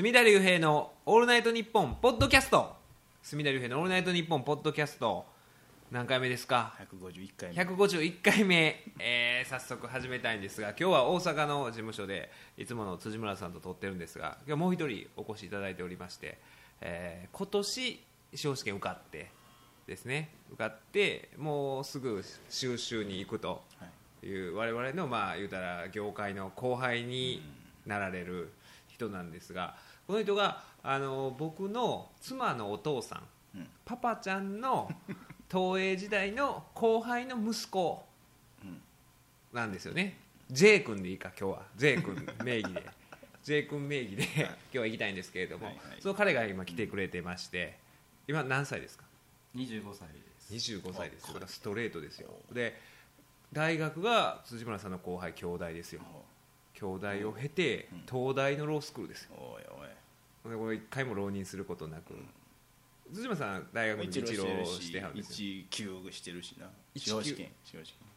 隅田隆平の「オールナイトニッポン」ポッドキャスト。隅田隆平の「オールナイトニッポン」ポッドキャスト。何回目ですか？151回目。151回目、えー早速始めたいんですが今日は大阪の事務所でいつもの辻村さんと撮ってるんですが今日もう一人お越しいただいておりまして、えー今年司法試験受かってですね。受かってもうすぐ収集に行くとはい。いう我々のまあ言うたら業界の後輩になられる人なんですがこの人があの僕の妻のお父さん、うん。パパちゃんの 東映時代の後輩の息子うん。なんですよね。J 君でいいか今日は。J 君名義で。J 君名義で今日は行きたいんですけれども、はいはい。その彼が今来てくれてまして今何歳ですか？25歳です。25歳ですストレートですよ。で大学が辻村さんの後輩兄弟ですよ。兄弟を経てうん。東大のロースクールですよ。おいおい。でこれ一回も浪人することなく。辻村さん大学の一浪してはるんですよ。一級してるしな。一司法試験。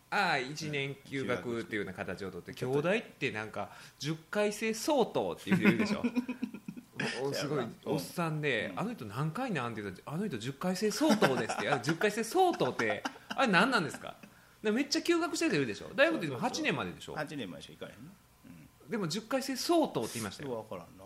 ああ1年休学っていうような形をとって兄弟ってなんか10回生相当っていうでしょ。すごい おっさんで「あの人何回なん?」って言ったら「あの人10回生相当です」って「あ10回生相当ってあれ何なんですか?」でめっちゃ休学してる人いるでしょ。大学でも8年まででしょ。8年までしか行かへんなでも10回生相当って言いましたよ。分からんな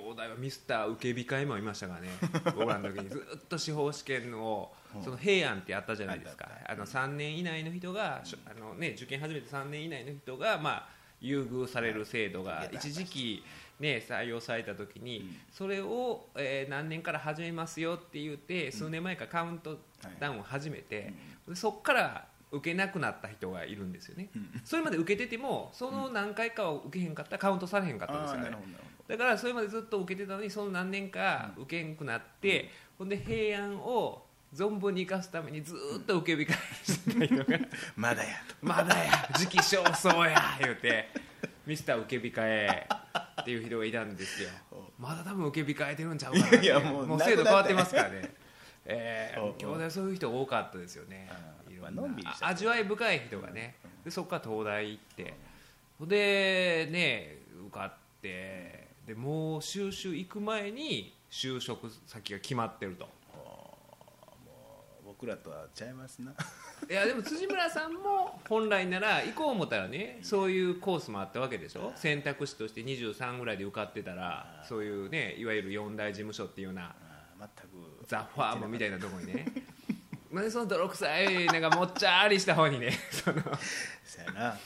兄弟はミスター受け控えもいましたからね 僕らの時にずっと司法試験をその平安ってあったじゃないですか。ああの3年以内の人があの、ね、受験始めて3年以内の人が、まあ、優遇される制度が一時期、ね、採用された時に、うん。それを、えー何年から始めますよって言って数年前からカウントダウンを始めて、でそこから受けなくなった人がいるんですよね、うん。それまで受けててもその何回かを受けへんかったらカウントされへんかったんですよねだからそれまでずっと受けてたのにその何年か受けんくなって、ほんで平安を存分に生かすためにずーっと受け控えしてた人がどまだやまだや。時期尚早や言うてミスター受け控えっていう人がいたんですよ。まだ多分受け控えてるんちゃうかないやもうもう制度変わってますからね。えー、兄弟はそういう人多かったですよね。いろんまあ味わい深い人がね。でそこから東大行って。ほんでね受かってでもう修習行く前に就職先が決まってると。僕らとはちゃいますな。いやでも辻村さんも本来なら行こう思ったらねそういうコースもあったわけでしょ。選択肢として23ぐらいで受かってたらそういうねいわゆる四大事務所っていうような全く。ザ・ファームみたいなところにね。なんで その泥臭いなんかもっちゃりした方にねその。そやな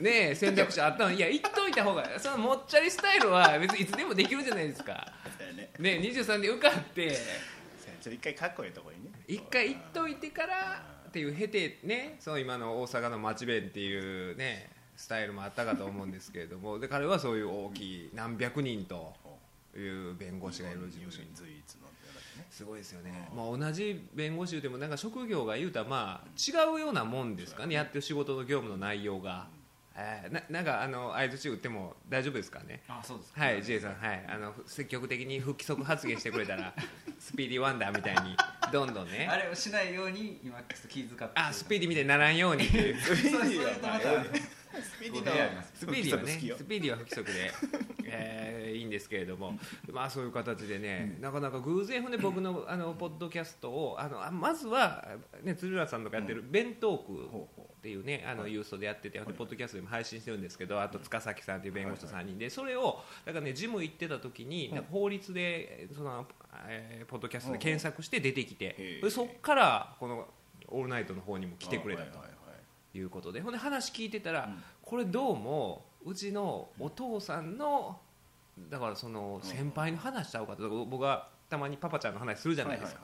ね選択肢あったのに。いや言っといた方がそのもっちゃりスタイルは別にいつでもできるじゃないですか。ね。ね23で受かって。一回かっこいいとこにね。一回行っといてからっていう経てねその今の大阪の町弁っていうねスタイルもあったかと思うんですけれども。で彼はそういう大きい何百人という弁護士がいる事務所にすごいですよね、まあ、同じ弁護士でもなんか職業が言うたらまあ違うようなもんですかね。やってる仕事の業務の内容が、えーななんかあの相づち打っても大丈夫ですかね？あそうですか。はい、J さん、はい、あの積極的に不規則発言してくれたら スピーディーワンダーみたいにどんどんね。あれをしないように今ちょっと気遣って。あスピーディーみたいにならんように。っていうスピーディーそういうとまたスピーディースピーディーはねスピーディーは不規則で、えーいいんですけれども。まあそういう形でね、なかなか偶然で僕の あのポッドキャストをあのあまずは、ね、鶴浦さんとかやってる「弁当区」っていうねあのユーストでやってて、ポッドキャストでも配信してるんですけどあと塚崎さんっていう弁護士3人でそれをだからねジム行ってた時に法律でその、えーポッドキャストで検索して出てきてそっからこの「オールナイト」の方にも来てくれたとはいうことで。ほんで話聞いてたら、うん。これどうもうちのお父さんのだからその先輩の話しちゃうかと。僕がたまにパパちゃんの話するじゃないですか、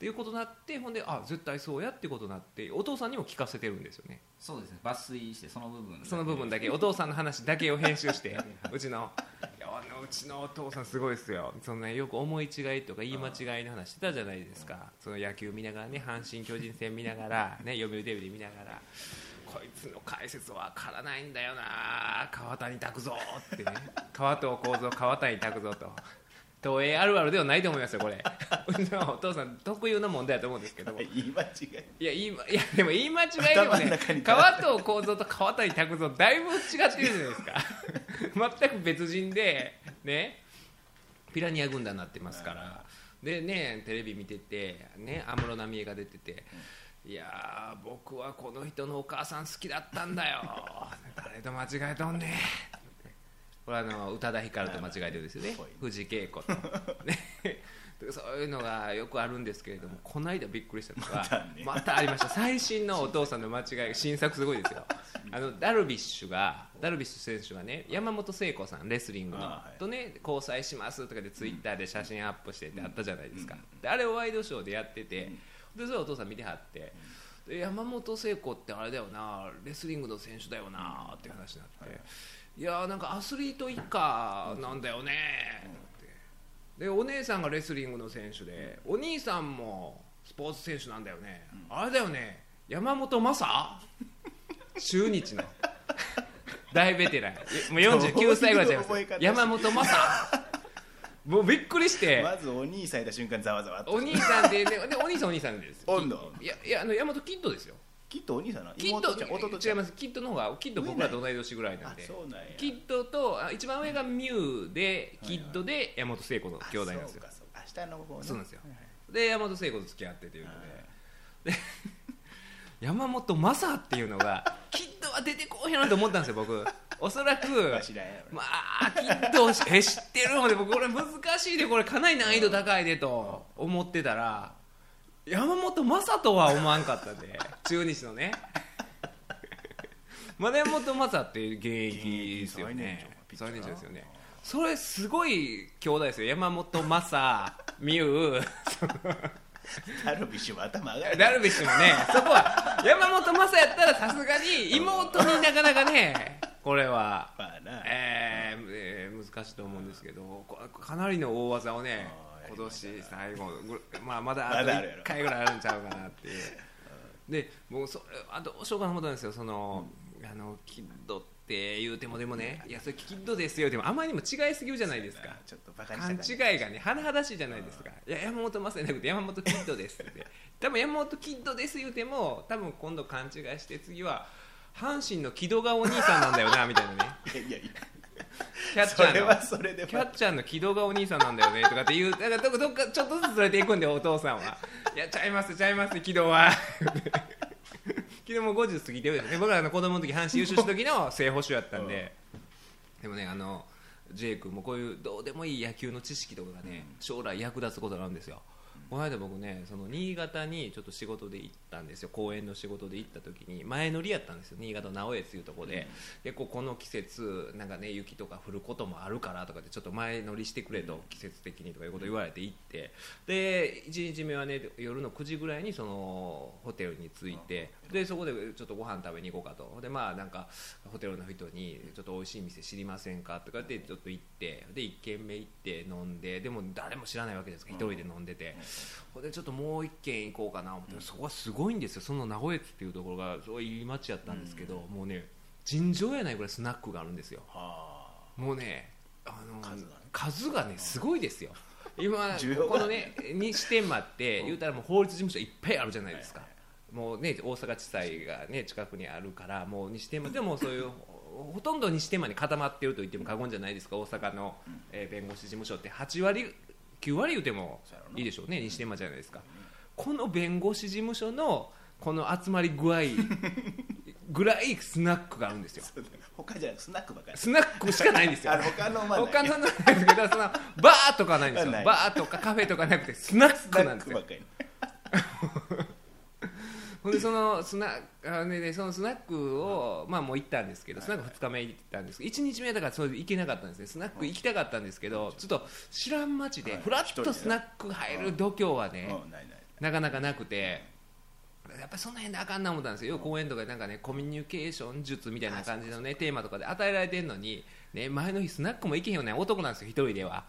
っていうことになってほんであ絶対そうやってことになってお父さんにも聞かせてるんですよね。そうですね。抜粋してその部分その部分だけ。お父さんの話だけを編集して うちの。いやあのうちのお父さんすごいですよ。そんなよく思い違いとか言い間違いの話してたじゃないですか。その野球見ながらね阪神・巨人戦見ながら、ね、読売テレビで見ながらこいつの解説わからないんだよな。川谷拓三ってね。川藤幸三川谷拓三と東映あるあるではないと思いますよこれ。お父さん特有の問題だと思うんですけども。言い間違い。いや言いまいやでも言い間違いでもね川藤幸三と川谷拓三だいぶ違ってるじゃないですか。全く別人でね。ピラニア軍団になってますから。でねテレビ見ててね安室奈美恵が出てていやー僕はこの人のお母さん好きだったんだよ。誰と間違えとんねんこれはあの宇多田ヒカルと間違えてるんですよね。はい藤恵子と、ね、そういうのがよくあるんですけれどもこの間びっくりしたのがまたありました。最新のお父さんの間違い新作すごいですよ。あのダルビッシュがダルビッシュ選手がね山本聖子さんレスリングの、とね交際しますとかでツイッターで写真アップしてってあったじゃないですか、であれをワイドショーでやってて、でそれをお父さん見てはって、で山本聖子ってあれだよなレスリングの選手だよなって話になって、い、やーなんかアスリート以下なんだよね。ってでお姉さんがレスリングの選手でお兄さんもスポーツ選手なんだよね、あれだよね。山本昌？中日の。大ベテラン。もう49歳ぐらいちゃいますどういう覚え方山本昌？もうびっくりして。まずお兄さんいた瞬間ざわざわお兄さんでででお兄さんお兄さんです。おんの？いやいやあの山本キッドですよきっとお兄さんなキッド違います。キッドの方がキッド僕らと同い年ぐらいなんあでキッドとあ一番上がミュウでキッドで山本聖子の兄弟なんですよ。下の方ね。そうなんですよ。はいはい。で山本聖子と付き合ってというので。で 山本昌っていうのがキッドは出てこうへんなと思ったんですよ僕。おそらくまあ知らんやろ。まあきっとえ知ってるので僕これ難しいでこれかなり難易度高いでと思ってたら山本昌とは思わんかったんで。中日のね。まあ山本昌っていう現役ですよね。最年長最年長ですよね。それすごい兄弟ですよ。山本昌美優。ダルビッシュも頭上がる。ダルビッシュもねそこは。山本昌やったらさすがに妹になかなかねこれは。まあな。えーえー難しいと思うんですけどこかなりの大技をね今年最後ぐまあまだあとまだあるやろ1回ぐらいあるんちゃうかなっていう。でもうそれあどうしようかなと思ったんですよ。その、あのキッドって言うてもでもねいやそれキッドですよでもあまりにも違いすぎるじゃないですか。ちょっとバカに勘した感じ。違いがね甚だしいじゃないですか。いや山本昌じゃなくて山本キッドですって。多分山本キッドです言うても多分今度勘違いして次は阪神の木戸がお兄さんなんだよなみたいなね。いやいやいキャッチャーの。れはそれで。キャッチャーの木戸がお兄さんなんだよねとかって言う。だからどっかどっかちょっとずつずれていくんでお父さんは。いやちゃいますちゃいます木戸は。木戸も50過ぎてるよね。僕らの子供の時阪神優勝した時の正捕手やったんで、でもねあのジェイ君もこういうどうでもいい野球の知識とかがね、将来役立つことがあるんですよ、この間僕ねその新潟にちょっと仕事で行ったんですよ。公園の仕事で行った時に前乗りやったんですよ。新潟の直江津いうところで、結構この季節なんかね雪とか降ることもあるからとかでちょっと前乗りしてくれと、季節的にとかいうこと言われて行って。で1日目はね夜の9時ぐらいにそのホテルに着いてでそこでちょっとご飯食べに行こうかと。でまあなんかホテルの人にちょっと美味しい店知りませんかとかってちょっと行って。で1軒目行って飲んででも誰も知らないわけですか。ら一人で飲んでて。ほんでちょっともう1軒行こうかな思ってそこはすごいんですよ。その名古屋っていうところがすごいいい街やったんですけどもうね尋常やないぐらいスナックがあるんですよ。はもうねあの数がね。数がねすごいですよ。今 このね西天満って言うたらもう法律事務所いっぱいあるじゃないですか、もうね大阪地裁がね近くにあるからもう西天満でもそういうほほとんど西天満に固まっていると言っても過言じゃないですか。大阪の、えー弁護士事務所って8割9割言うてもいいでしょうね西山じゃないですかこの弁護士事務所のこの集まり具合ぐらいスナックがあるんですよ他じゃなくスナックばかりスナックしかないんですよ他のまあ他のなんですけどそのバーとかないんですよバーとかカフェとかなくてスナックなんですよほんでそのスナあねでそのスナックをまあもう行ったんですけどスナック2日目行ったんですけど1日目だからそれで行けなかったんですね。スナック行きたかったんですけどちょっと知らん街ではい。フラッとスナック入る度胸はねうん。なかなかなくてやっぱりその辺であかんな思ったんですよ、公演とかでなんかねコミュニケーション術みたいな感じのねテーマとかで与えられてるのに、ね、前の日スナックも行けへんよね男なんですよ、一人では。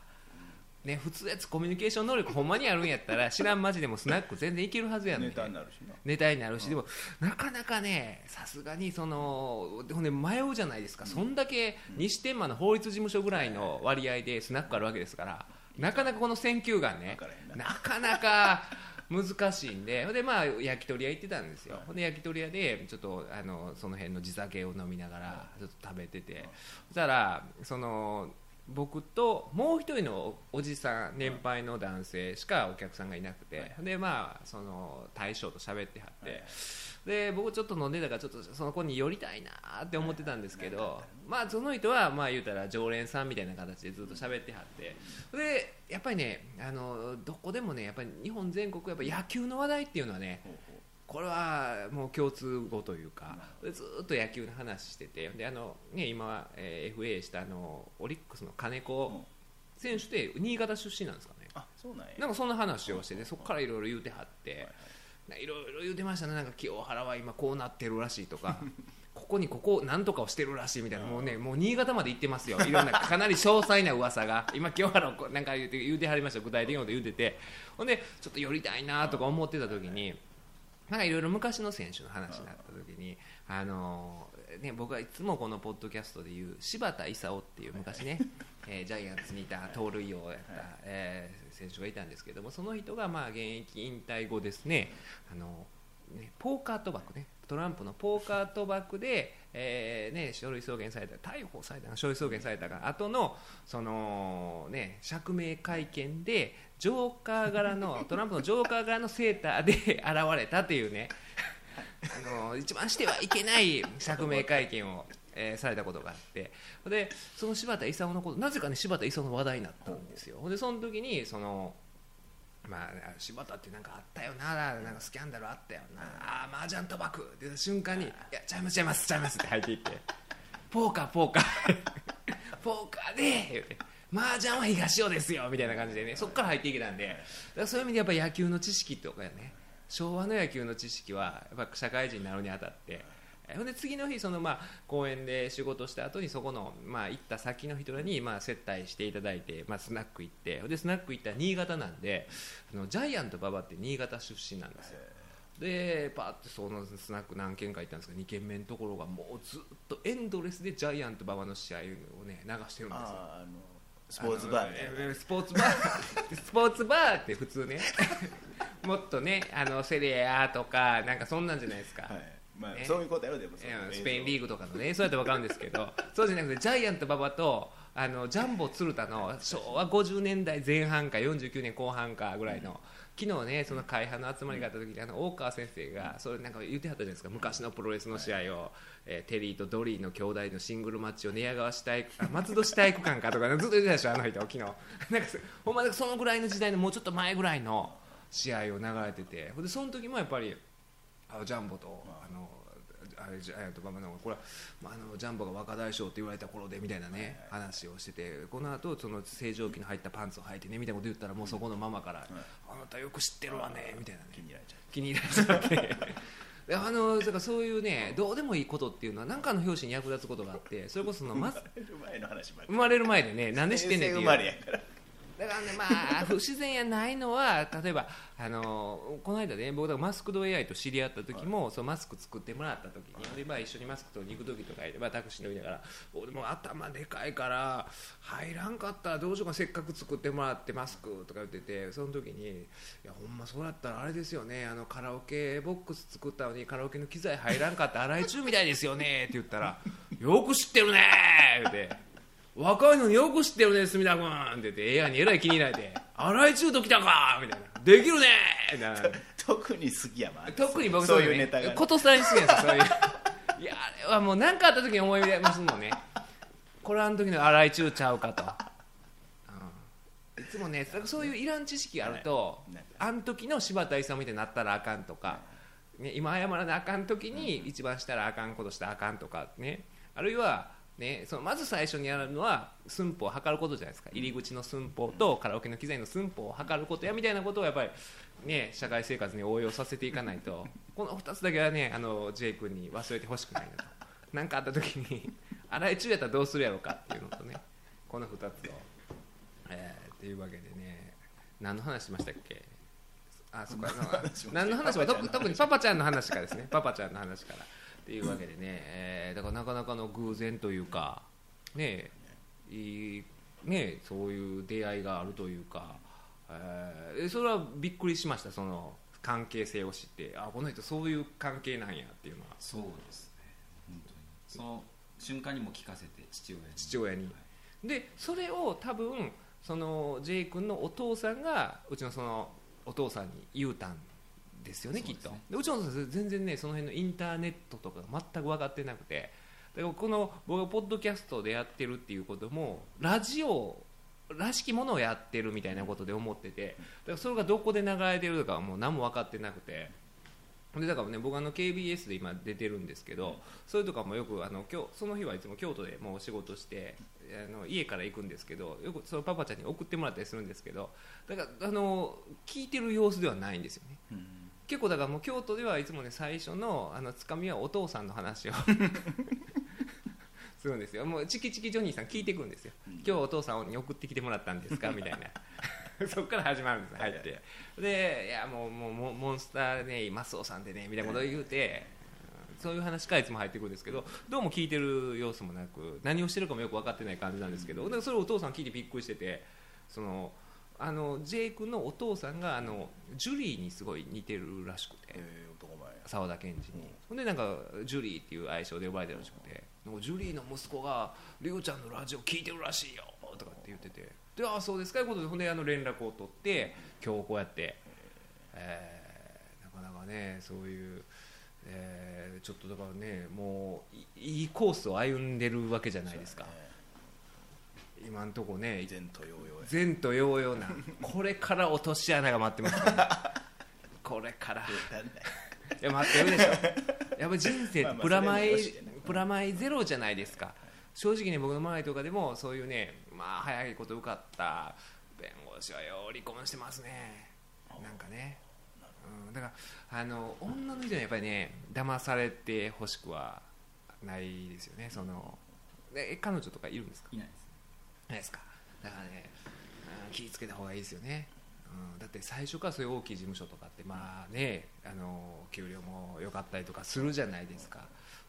ね、普通やつコミュニケーション能力ほんまにあるんやったら知らんマジでもスナック全然行けるはずやのネに、タになるしな。ネタになるし、でもなかなかねさすがにそのでもね迷うじゃないですか、そんだけ西天満の法律事務所ぐらいの割合でスナックあるわけですからなかなかこの選球眼ねな。なかなか難しいんで。ほんでまあ焼き鳥屋行ってたんですよ、ほんで焼き鳥屋でちょっとあのその辺の地酒を飲みながらちょっと食べてて、そしたらその僕ともう一人のおじさん年配の男性しかお客さんがいなくて、でまあその大将と喋ってはって、で僕ちょっと飲んでたからちょっとその子に寄りたいなって思ってたんですけど、まあその人はまあ言うたら常連さんみたいな形でずっと喋ってはって。でやっぱりねあのどこでもねやっぱり日本全国やっぱ野球の話題っていうのはねこれはもう共通語というかでずっと野球の話しててであの、ね、今は、えー FA したあのオリックスの金子選手って新潟出身なんですかね。あそうなんや。なんかそんな話をしててそこからいろいろ言うてはって。いろいろ言うてましたね。なんか清原は今こうなってるらしいとか。ここにここなんとかをしてるらしいみたいな。もうねもう新潟まで行ってますよ。いろんな かなり詳細な噂が。今清原をなんか言うて言うてはりました。具体的なこと言うてて。ほんでちょっと寄りたいなとか思ってた時になんかいろいろ昔の選手の話になった時にあのね、僕はいつもこのポッドキャストで言う柴田勲っていう昔ね、えージャイアンツにいた盗塁王やった、えー選手がいたんですけどもその人がまあ現役引退後ですねあのねポーカー賭博ねトランプのポーカー賭博で、えーね、書類送検された逮捕されたか書類送検されたが後のその、ね、釈明会見でジョーカー柄の トランプのジョーカー柄のセーターで 現れたというね。あの一番してはいけない釈明会見を、えーされたことがあって。でその柴田勲のことなぜかね柴田勲の話題になったんですよ。でその時にそのまあ、柴田ってなんかあったよな。なんかスキャンダルあったよな。あー麻雀賭博。って言った瞬間に「いやちゃいますちゃいますちゃいます」って入っていって「ポーカーポーカー。ポーカーで」言うて「麻雀は東尾ですよ」みたいな感じでね。そこから入っていけたんで。だからそういう意味でやっぱ野球の知識とかね。昭和の野球の知識はやっぱ社会人になるにあたってえほんで次の日そのまあ公園で仕事した後にそこのまあ行った先の人らにまあ接待していただいてまあスナック行って。でスナック行ったら新潟なんであのジャイアント馬場って新潟出身なんですよ。でパーってそのスナック何軒か行ったんですけど2軒目のところがもうずっとエンドレスでジャイアント馬場の試合をね流してるんですよ。スポーツバーみたいな。スポーツバー。スポーツバーって普通ね。もっとねあのセリアとかなんかそんなんじゃないですか、はいまあねそういうことやろでもスペインリーググとかのねそうやって分かるんですけど。そうじゃなくてジャイアント馬場とあのジャンボ鶴田の昭和50年代前半か49年後半かぐらいの昨日ねその会派の集まりがあった時にあの大川先生がそれなんか言ってはったじゃないですか。昔のプロレスの試合を、えーテリーとドリーの兄弟のシングルマッチを寝屋川市体あ松戸市体育館かとかずっと言ってたでしょあの人昨日。なんかそほんまにそのぐらいの時代のもうちょっと前ぐらいの試合を流れてて。でその時もやっぱりあのジャンボとあのあれジャイアント馬場のこれは、まあ、あのジャンボが若大将って言われた頃でみたいなね話をしててこの後その正常期の入ったパンツを履いてねみたいなこと言ったらもうそこのママから「あなたよく知ってるわね」みたいなね。気に入られちゃ気に入られちゃって。であのだからそういうねどうでもいいことっていうのは何かの表紙に役立つことがあってそれこそそのまう生まれる前の話生まれる前でねなんで知ってんねんっていう。生まれやからだからねまあ不自然やないのは例えばあのこの間ね僕マスクド AI と知り合った時も、そのマスク作ってもらった時に、でまあ、一緒にマスク取りに行く時とかで、まあ、タクシー乗りながら俺もう頭でかいから入らんかったらどうしようかせっかく作ってもらってマスクとか言っててその時にいやほんまそうだったらあれですよねあのカラオケボックス作ったのにカラオケの機材入らんかった荒井中みたいですよねって言ったらよく知ってるねーって。若いのによく知ってるね、隅田君って言って、ええやんにえらい気に入られて、荒井中途来たかみたいな、できるねな。特に好きやま特に僕そういうねいうネタがねことさらに好きなんですよ、そういう。いや、あれはもう何かあった時に思い出ますもんね。これあの時の荒井中ちゃうかと。うんいつもね、そういういらん知識があるとはい、あの時の柴田勲みたいになったらあかんとか、ね、今謝らなあかん時に一番したらあかんことしたらあかんとかね、あるいは、ね、そのまず最初にやるのは寸法を測ることじゃないですか。入り口の寸法とカラオケの機材の寸法を測ることやみたいなことをやっぱり、ね、社会生活に応用させていかないと。この2つだけはねあの J 君に忘れてほしくないなと。何かあった時に洗い中やったらどうするやろうかっていうのとねこの2つを、えー、っていうわけでね。何の話しましたっけ？あそこ何の話は？特特にパパちゃんの話からですね。パパちゃんの話からっていうわけでね、えーだからなかなかの偶然というかねいいねそういう出会いがあるというか、えーそれはびっくりしましたその関係性を知って。あこの人そういう関係なんやっていうのは。そうですね。本当に。その瞬間にも聞かせて父親に。父親に。はい。でそれを多分その J 君のお父さんがうちのそのお父さんに言うたんですよねきっと。でうちのお父さん全然ねその辺のインターネットとか全く分かってなくて。だからこの僕がポッドキャストでやってるっていうこともラジオらしきものをやってるみたいなことで思ってて。だからそれがどこで流れてるとかはもう何も分かってなくて。でだからね僕あの KBS で今出てるんですけど、それとかもよくあの今日その日はいつも京都でもう仕事してあの家から行くんですけどよくそのパパちゃんに送ってもらったりするんですけどだからあの聞いてる様子ではないんですよね。うん結構だからもう京都ではいつもね最初のあのつかみはお父さんの話を するんですよ。もうチキチキジョニーさん聞いてくるんですよ、うん。今日お父さんに送ってきてもらったんですか？みたいな。そこから始まるんです入って。でいやもうもうモンスターねマスオさんでねみたいなことを言うてそういう話からいつも入ってくるんですけどどうも聞いてる様子もなく何をしてるかもよく分かってない感じなんですけどでそれをお父さん聞いてびっくりしててそのあの J 君のお父さんがあのジュリーにすごい似てるらしくて。えー男前。や沢田研二に、ほんでなんかジュリーっていう愛称で呼ばれてるらしくて。ジュリーの息子が「りょうちゃんのラジオ聞いてるらしいよ」とかって言ってて。でああそうですかということでほんであの連絡を取って今日こうやって、えーなかなかねそういう、えーちょっとだからねもういいいコースを歩んでるわけじゃないですか、今んとこね前途洋々や。前途洋々な。これから落とし穴が待ってます。から。これから。いや待ってるでしょ。やっぱ人生プラマイまあまあプラマイゼロじゃないですか。正直ね僕の周りとかでもそういうねまあ早いこと受かった弁護士はよ離婚してますね。なんかね、うん、だからあの女の人にはやっぱりね騙されてほしくはないですよね。そのでえ彼女とかいるんですか？いないですないですか。だからねうん気ぃつけた方がいいですよね、うん、だって最初からそういう大きい事務所とかってまあねあの給料も良かったりとかするじゃないですか。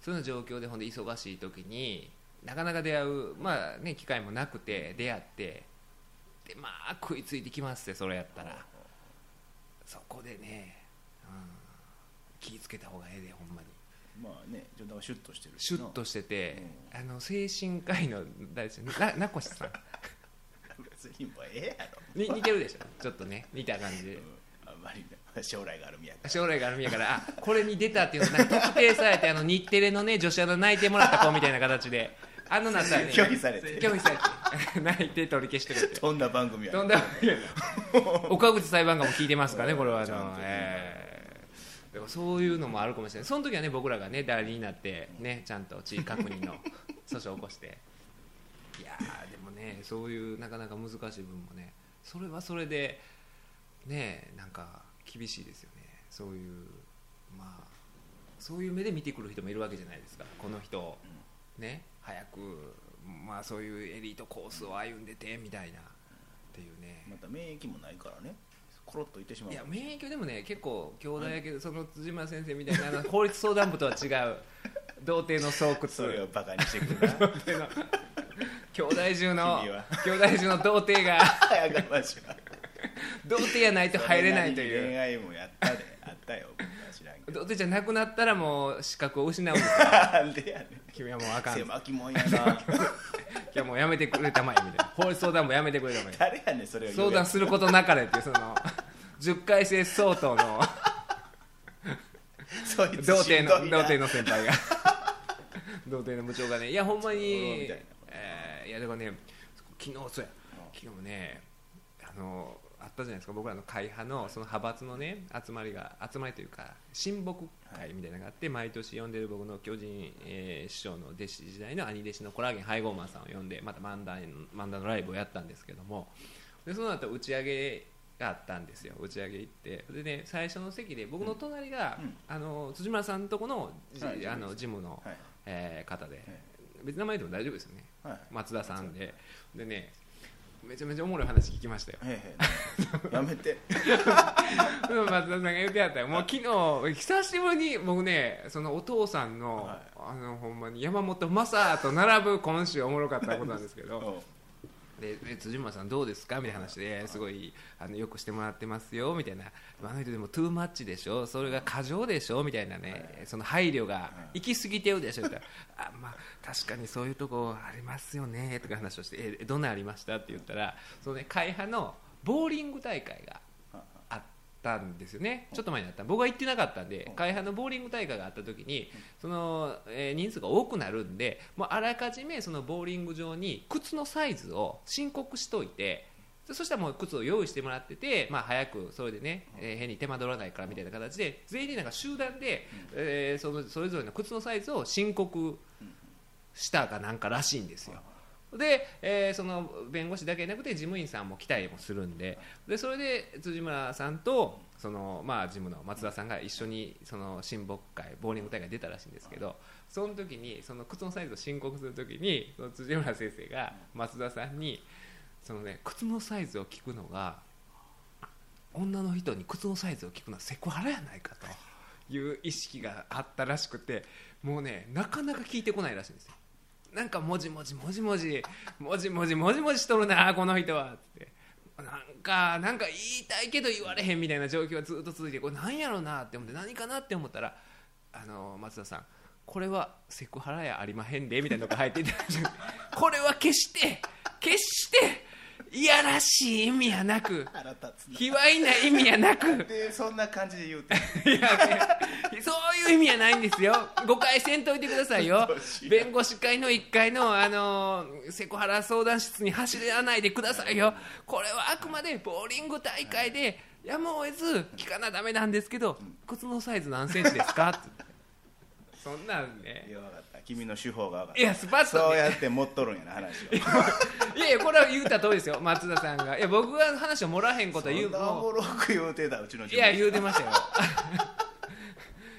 そういう状況でほんで忙しい時になかなか出会う、まあね、機会もなくて出会ってでまあ食いついてきますってそれやったら。そこでね、うん、気ぃつけた方がええでほんまに。まあねちょっとシュッとしてるシュッとしてて、あの精神科医の誰でしょう？な 名越さん。別にもうええやろ。に似てるでしょ？ちょっとね似た感じで。うん。あんまりね将来があるみやから。将来があるんやからあこれに出たっていうのなんか特定されてあの日テレのね女子アナ泣いてもらった子みたいな形であのなったらね拒否されて拒否されて 泣いて取り消してるって。そんな番組やとん。でもない岡口裁判官も聞いてますからねこれはあの、えーでもそういうのもあるかもしれない。その時はね僕らがね代理になってねちゃんと地位確認の 訴訟を起こして。いやーでもねそういうなかなか難しい部分もねそれはそれでねなんか厳しいですよね。そういうまあそういう目で見てくる人もいるわけじゃないですか。この人ね早くまあそういうエリートコースを歩んでてみたいなっていうね。また免疫もないからねコロッといってしまう。いや免疫でもね結構兄弟やけどその辻村先生みたいな 法律相談部とは違う童貞の巣窟。それをバカにしてくるな。兄弟中の兄弟中の童貞が 童貞やないと入れないという。恋愛もやったで。あったよ童ど。貞じゃなくなったらもう資格を失うんですよ。君はもうあかん。今狭きもんやな。日はもうやめてくれたまえみたいな。法律相談部やめてくれたまえ。誰やねんそれ相談することなかれっていうその10回生相当の そいつ童しんどいな。貞の童貞の先輩が。童貞の部長がねいやほんまうんにいなえーいやだからね昨日そうや。昨日もねあのあったじゃないですか。僕らの会派のその派閥のね集まりが集まりというか親睦会みたいなのがあって毎年呼んでる僕の巨人、えー師匠の弟子時代の兄弟子のコラーゲン配合マンさんを呼んでまた漫談漫談のライブをやったんですけども。でその後打ち上げがあったんですよ打ち上げ行って。でね最初の席で僕の隣が、うん。あの辻村さんのとこの,あの事務の、はい。えー方で、別に名前でも大丈夫ですよね。はい。松田さんで。でねめちゃめちゃおもろい話聞きましたよ。やめて。松田さんが言ってやったよ。もう昨日久しぶりに僕ねそのお父さんの,、はい。あのほんまに山本昌と並ぶ今週おもろかったことなんですけど。う。んでえ辻村さんどうですか？みたいな話ですごいあのよくしてもらってますよみたいな。あの人でもトゥーマッチでしょ？それが過剰でしょ？みたいなねその配慮が行き過ぎてるでしょ？って言ったらあまあ確かにそういうとこありますよねとか話をしてえどんなんありました？って言ったらそのね会派のボーリング大会がたんですよね。ちょっと前にあった。僕は行ってなかったんで会派のボーリング大会があった時にその、えー人数が多くなるんでもうあらかじめそのボーリング場に靴のサイズを申告しといてでそしたらもう靴を用意してもらってて、まあ、早くそれでね、えー変に手間取らないからみたいな形で全員でなんか集団で、えーそのそれぞれの靴のサイズを申告したかなんからしいんですよ。で、えーその弁護士だけじゃなくて事務員さんも来たりもするんででそれで辻村さんとその、まあ、事務の松田さんが一緒にその親睦会ボーリング大会に出たらしいんですけどその時にその靴のサイズを申告する時にその辻村先生が松田さんにその、ね、靴のサイズを聞くのが女の人に靴のサイズを聞くのはセクハラやないかという意識があったらしくてもうねなかなか聞いてこないらしいんですよ。なんかもじもじもじもじもじもじもじもじしとるなこの人は。って。なんかなんか言いたいけど言われへんみたいな状況がずっと続いてこれ何やろうなって思って何かな？って思ったらあの松田さんこれはセクハラやありまへんでみたいなのが入っていて これは決して決していやらしい意味やなく 卑猥な意味やなく。でそんな感じで言うて。いやそういう意味はないんですよ。誤解せんといてくださいよ。弁護士会の1階の、あのセクハラ相談室に走らないでくださいよ。これはあくまでボーリング大会でやむを得ず聞かなダメなんですけど靴のサイズ何センチですかそんなんいね君の手法が分かった。いやスパッとね。そうやって持っとるんやな話を。いやいやこれは言うた通りですよ松田さんが。いや僕が話をもらへんことは言うそんなおもろく言うてたうちのいや言うてましたよ。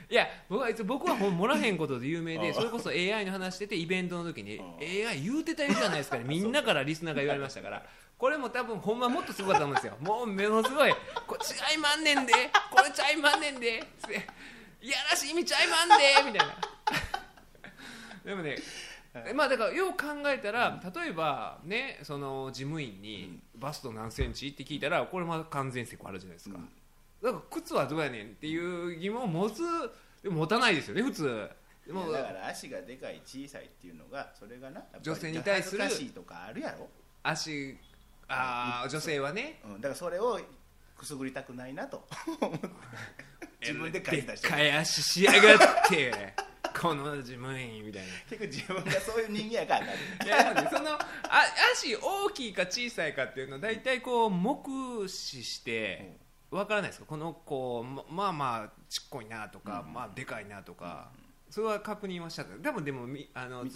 いや僕はいつ僕はもらへんことで有名でうん。それこそ AI の話しててイベントの時にうん。AI 言うてたじゃないですかね。みんなからリスナーが言われましたから。これも多分ほんまもっとすごかったと思うんですよ。もうものすごいこれ違いまんねんでこれちゃいまんねんでいやらしい意味ちゃいまんでみたいなでもねまあだからよう考えたら例えばねその事務員にバスト何センチって聞いたらこれまだ完全セクあるじゃないですか、うん。だから靴はどうやねんっていう疑問を持つでも持たないですよね普通。でもだから足がでかい小さいっていうのがそれがな女性に対する恥ずかしいとかあるやろ、足あー女性はね。うん、だからそれをくすぐりたくないなと 自分で書いたしでっかい足しやがってこの事務員みたいな。結局自分がそういう人間やからな。いやでもねそのあ足大きいか小さいかっていうのは大体こう目視してわからないですか？この子ままあまあちっこいなとか、まあでかいなとか、それは確認はした多分でも辻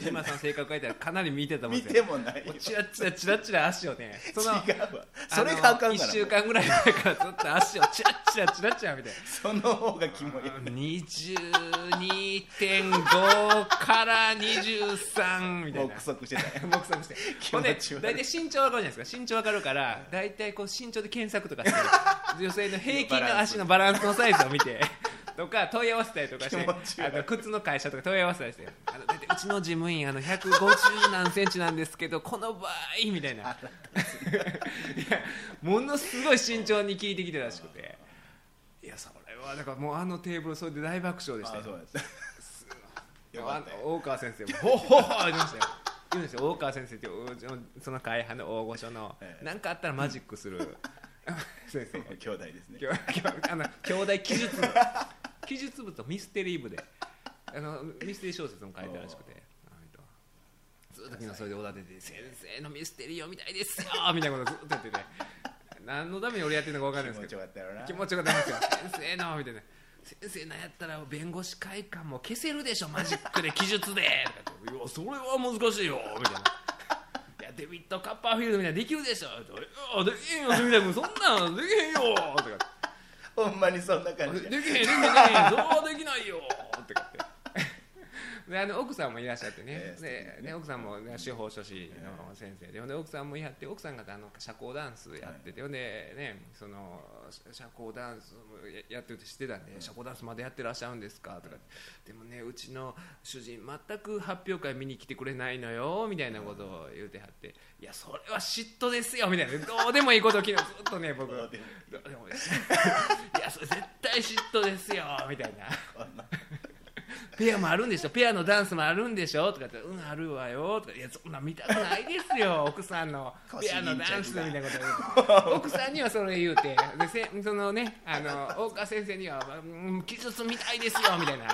村さんの性格書いたらかなり見てたと思うん見てもないよ。チラチラチラチラ足をねその違うわ。それがあかん1から。週間ぐらい前からずっと足をチラチラチラチラみたいなその方がキモい22.5から23みたいな目測してたよ目測して気ほんで大体身長わかるじゃないですか身長わかるから大体こう身長で検索とかして女性の平均の足のバランスのサイズを見てとか問い合わせたりとかしてあの靴の会社とか問い合わせたりしてあの大体うちの事務員あの150何センチなんですけどこの場合みたいな。ものすごい慎重に聞いてきてたらしくて。いやそれはだからもうあのテーブルそれで大爆笑でしたよ。あ の大川先生も ほっほっほ言いましたよ。言うんですよ。大川先生っておその会派の大御所のええ。何、かあったらマジックする。先生兄弟ですね。兄弟記述部記述部とミステリー部で。あのミステリー小説も書いたらしくて。ずっと昨日それでおだてて「先生のミステリーを見たいですよ」みたいなことずっと言ってて。何のために俺やってるのか分かんないですけど。よかったやろな。気持ちよかったんですよ。先生のみたいな。先生なんやったら弁護士会館も消せるでしょマジックで記述で。とか言っていやそれは難しいよみたいな。いやデビッド・カッパーフィールドみたいなできるでしょ。いやできへんよ住田君そんなんできへんよとかほんまにそんな感じ。できへんできへん。できへんそうはできないよ。であの奥さんもいらっしゃってね,、ええでね。奥さんも、ね、司法書士の先生で、奥さんもいはって奥さんがあの社交ダンスやってて、でねその社交ダンスもややってるって知ってたん。で、社交ダンスまでやってらっしゃるんですかとかでもねうちの主人全く発表会見に来てくれないのよみたいなことを言うてはっていやそれは嫉妬ですよみたいな。どうでもいいことを昨日ずっとね僕。どうでもいい。いやそれ絶対嫉妬ですよみたいなペアもあるんでしょ？ペアのダンスもあるんでしょ？とかってうんあるわよとかいやそんな見たくないですよ 奥さんのペアのダンスみたいなこと奥さんにはそれ言うてでせそのねあの大川先生には、うん、技術みたいですよみたいな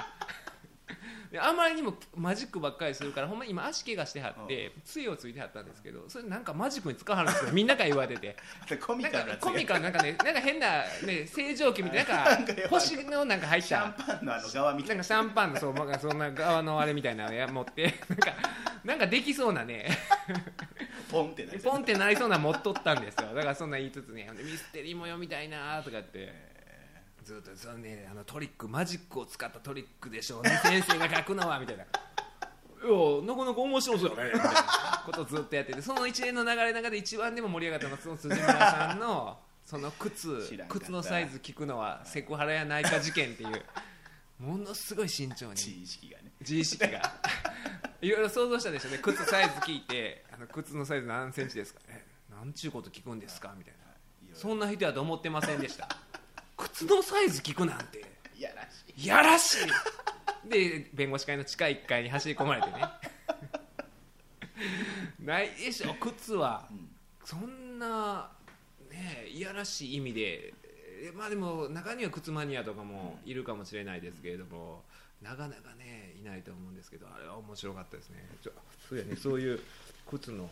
であまりにもマジックばっかりするからほんまに今足怪我してはって杖をついてはったんですけどそれなんかマジックに使わはるんですよ。みんなから言われてて。でコミなんかカルなコミカルなんかねなんか変な、ね、正常期みたいななんか 星のなんか入った。シャンパンのあの側みたないんかシャンパンのそう、まあ、そんな側のあれみたいなのや持って なんかなんかできそうなね。ポンってなりそうな。持っとったんですよ。だからそんな言いつつねでミステリーも読みたいなとかってずっとそのねあのトリックマジックを使ったトリックでしょうね。先生が書くのはみたいな。いやなかなか面白そうよね。みたいなことをずっとやっててその一連の流れの中で一番でも盛り上がったのはその辻村さんのその靴靴のサイズ聞くのはセクハラやないか事件っていうものすごい慎重に。自意識がね。自意識が。いろいろ想像したでしょ。うね靴サイズ聞いてあの靴のサイズ何センチですかえなんちゅうこと聞くんですかみたいな。そんな人やと思ってませんでした靴のサイズ聞くなんて。いやらしい。いやらしい。で弁護士会の地下1階に走り込まれてね。ないでしょ。靴はうん。そんなねいやらしい意味で。えまあでも中には靴マニアとかもいるかもしれないですけれども、なかなかねいないと思うんですけどあれは面白かったですね。そうやねそういう靴の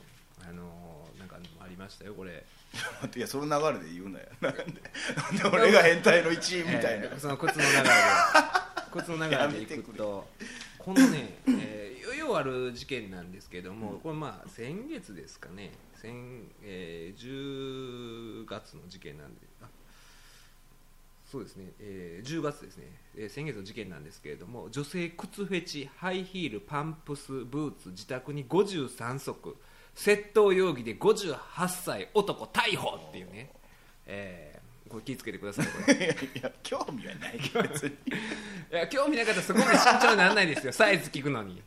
あのなんかありましたよこれ。いやその流れで言うなよ。なんでなんで俺が変態の一員みたいな、えーその靴の流れで。靴の流れでいくとこのね、えーようある事件なんですけども、これまあ先月ですかね。先、えー10月の事件なんで。あそうですね、えー10月ですね、えー先月の事件なんですけれども女性靴フェチハイヒールパンプスブーツ自宅に53足窃盗容疑で58歳男逮捕っていうね、えーこれ気をつけてくださいこれ。いや興味はないけど別に いや興味なかったらそこまで慎重にならないですよ。サイズ聞くのに。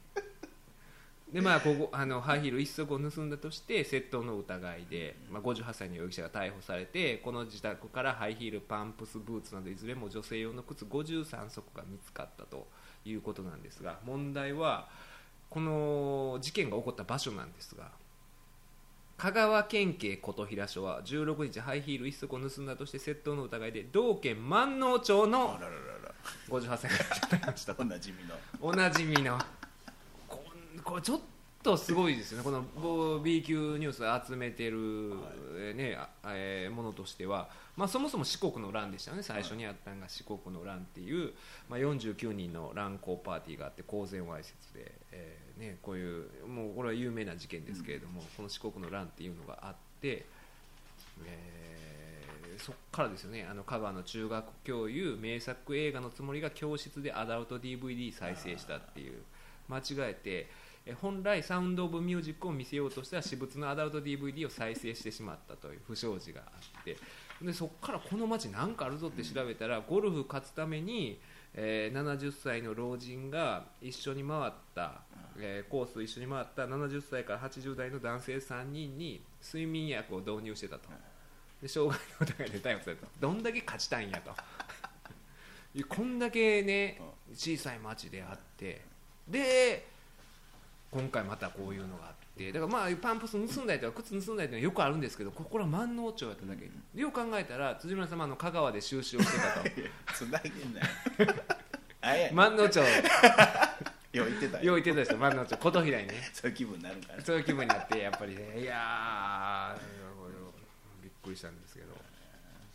でまあここあのハイヒール一足を盗んだとして窃盗の疑いで、まあ、58歳の容疑者が逮捕されてこの自宅からハイヒールパンプスブーツなどいずれも女性用の靴53足が見つかったということなんですが問題はこの事件が起こった場所なんですが香川県警琴平署は16日ハイヒール一足を盗んだとして窃盗の疑いで同県万能町のあらららら。58歳から逮捕したとおなじみの。おなじみの。こんこれちょっとすごいですよね。このぼ B 級ニュース集めてる、えーねあえーものとしては、まあ、そもそも四国の乱でしたよね。最初にあったのが四国の乱っていう、まあ、49人の乱交パーティーがあって公然わいせつで、えーね、こういうもうこれは有名な事件ですけれども、この四国の乱っていうのがあって、えーそっからですよね。あの香川の中学教諭名作映画のつもりが教室でアダルト DVD 再生したっていう。間違えてえ本来サウンド・オブ・ミュージックを見せようとした私物のアダルト DVD を再生してしまったという不祥事があって。でそこからこの街なんかあるぞって調べたらゴルフ勝つために、え70歳の老人が一緒に回った、えーコースを一緒に回った70歳から80代の男性3人に睡眠薬を導入してたと。で傷害の疑いで逮捕された。どんだけ勝ちたいんやと。こんだけね小さい町であって。で今回またこういうのがあってだからまあパンプス盗んだりとか靴盗んだりとかよくあるんですけどここれは万能町やっただけ。でよく考えたら辻村様の香川で収集をしてたと。つなげんなよ。万能町 よう言ってたよ。う言ってた人万能町琴平にね。そういう気分になるから。そういう気分になってやっぱりね。いやびっくりしたんですけど。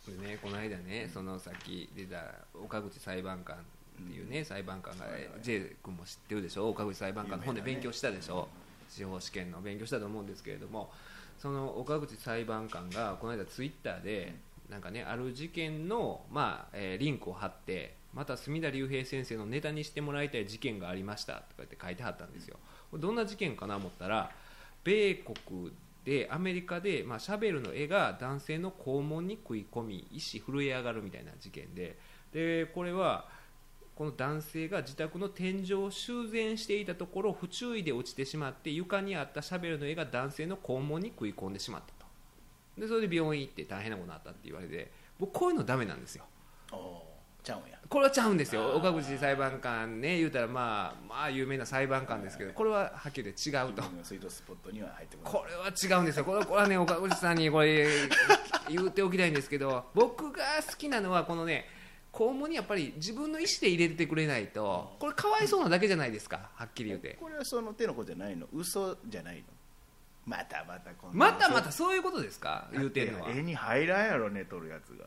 でねこの間ねそのさっき出た岡口裁判官っていうね、裁判官が、はいはい。J 君も知ってるでしょ？岡口裁判官の本で勉強したでしょ、司法試験の勉強したと思うんですけれどもその岡口裁判官がこの間ツイッターでなんかねある事件の、まあえーリンクを貼ってまた隅田隆平先生のネタにしてもらいたい事件がありましたとか言って書いてはったんですよ。どんな事件かな思ったら米国でアメリカで、まあ、シャベルの絵が男性の肛門に食い込み意思震え上がるみたいな事件で。でこれはこの男性が自宅の天井を修繕していたところ不注意で落ちてしまって床にあったシャベルの絵が男性の肛門に食い込んでしまったと。でそれで病院行って大変なことになったって言われて僕こういうのダメなんですよ。ちゃうんや。これはちゃうんですよ。岡口裁判官ね言うたらまあまあ有名な裁判官ですけどこれははっきり違うと。自分のスイートスポットには入ってこれは違うんですよ。これこれはね岡口さんにこれ言っておきたいんですけど僕が好きなのはこのね肛門にやっぱり自分の意思で入れてくれないとこれかわいそうなだけじゃないですかはっきり言って。これはその手の子じゃないの。嘘じゃないの。またまたこんなまたまたそういうことですか言うてるのは。っ絵に入らんやろね撮るやつが。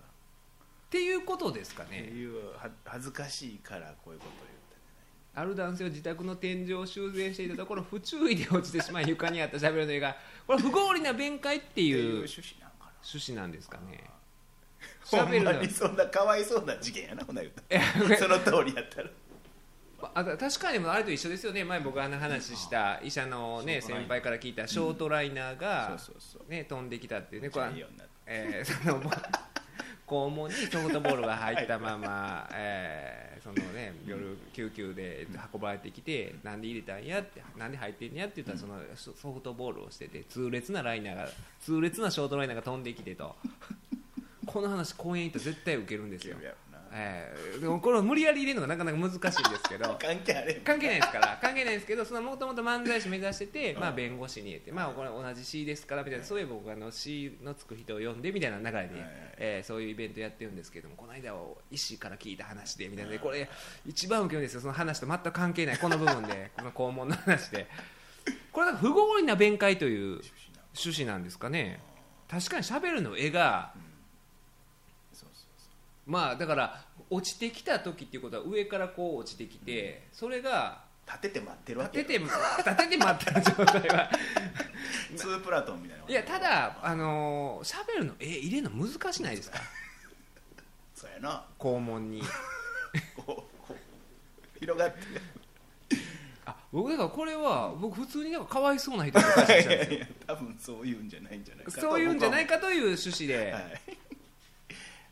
ていうことですかってねいうは恥ずかしいからこういうことある男性は自宅の天井を修繕していたところ不注意で落ちてしまい床にあったしゃべるの絵が。これ不合理な弁解って言ったいう趣旨なんかな。趣旨なんですかねほんま喋るのにそんなかわいそうな事件やなほな言うたその通りやったら。あ確かにもあれと一緒ですよね。前僕あの話した医者の、ね、先輩から聞いたショートライナーが、ね、飛んできたっていうね。これえー その肛門にソフトボールが入ったまま、えーそのね、夜救急で運ばれてきてなんで入れたんやってなんで入ってんやって言ったらそのソソフトボールをしてて痛烈なライナーが痛烈なショートライナーが飛んできてと この話公園行ったら絶対受けるんですよ、えーでもこれを無理やり入れるのがなかなか難しいんですけど。関係あれ関係ないですから。関係ないですけどそのもともと漫才師目指してて、まあ、弁護士に言って、まあ、これ同じ C ですからみたいな。そういう僕あの C のつく人を呼んでみたいな流れで、はいえーそういうイベントやってるんですけどもこの間は医師から聞いた話でみたいな。でこれ一番受けるんですよ。その話と全く関係ない。この部分で この肛門の話で。これなんか不合理な弁解という趣旨なんですかね。確かにしゃべるの絵がそうそうそまあだから落ちてきた時っていうことは上からこう落ちてきてそれがう立てて待ってるわけ立てて立てて待ってる状態はツープラトンみたいな。いやただあのーシャベルの絵入れるの難しないですか。そうやな。肛門に。こうこう広がって。あ僕だからこれは僕普通になんかかわいそうな人と解釈したんですよいや多分そういうんじゃないんじゃないかとそういうんじゃないかかという趣旨で、はい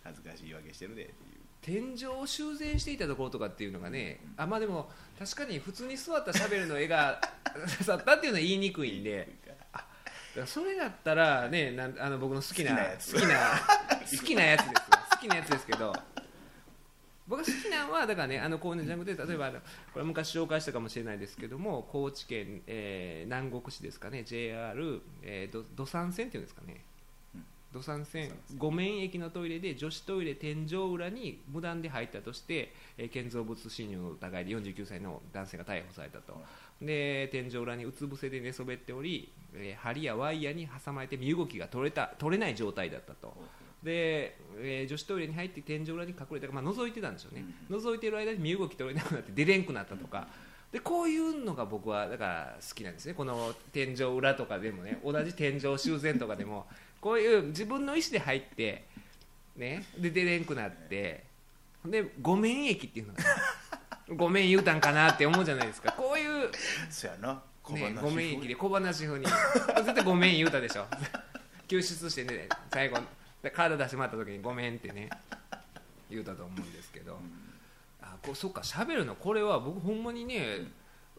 恥ずかしい言い訳してるでっていう。天井を修繕していたところとかっていうのがねあまあでも確かに普通に座ったシャベルの絵が刺 さったっていうのは言いにくいんで。だからそれだったらねなんあの僕の好きな好きなやつ。好きな好きなやつですよ。好きなやつですけど。僕が好きなのはだからねあのこうねじゃなくて例えばあのこれ昔紹介したかもしれないですけども高知県、えー南国市ですかね JR、えー、ど土山線っていうんですかね。うん土山線五面駅のトイレで女子トイレ天井裏に無断で入ったとして、えー建造物侵入の疑いで49歳の男性が逮捕されたと、で天井裏にうつ伏せで寝そべっており、えー針やワイヤーに挟まれて身動きが取れた取れない状態だったと。で、えー女子トイレに入って天井裏に隠れたか、まあ、覗いてたんでしょうね、覗いてる間に身動き取れなくなって出れんくなったとか、でこういうのが僕はだから好きなんですね。この天井裏とかでもね。同じ天井修繕とかでもこういう自分の意思で入ってねで出れんくなってでごめん駅っていうのが ごめん言うたんかなって思うじゃないですか。こういうそうやな。小ね、話ごめん駅で小話風に。絶対ごめん言うたでしょ。救出してね最後でカード出してもらった時にごめんってね言うたと思うんですけど、あこそっかしゃべるのこれは僕ほんまにね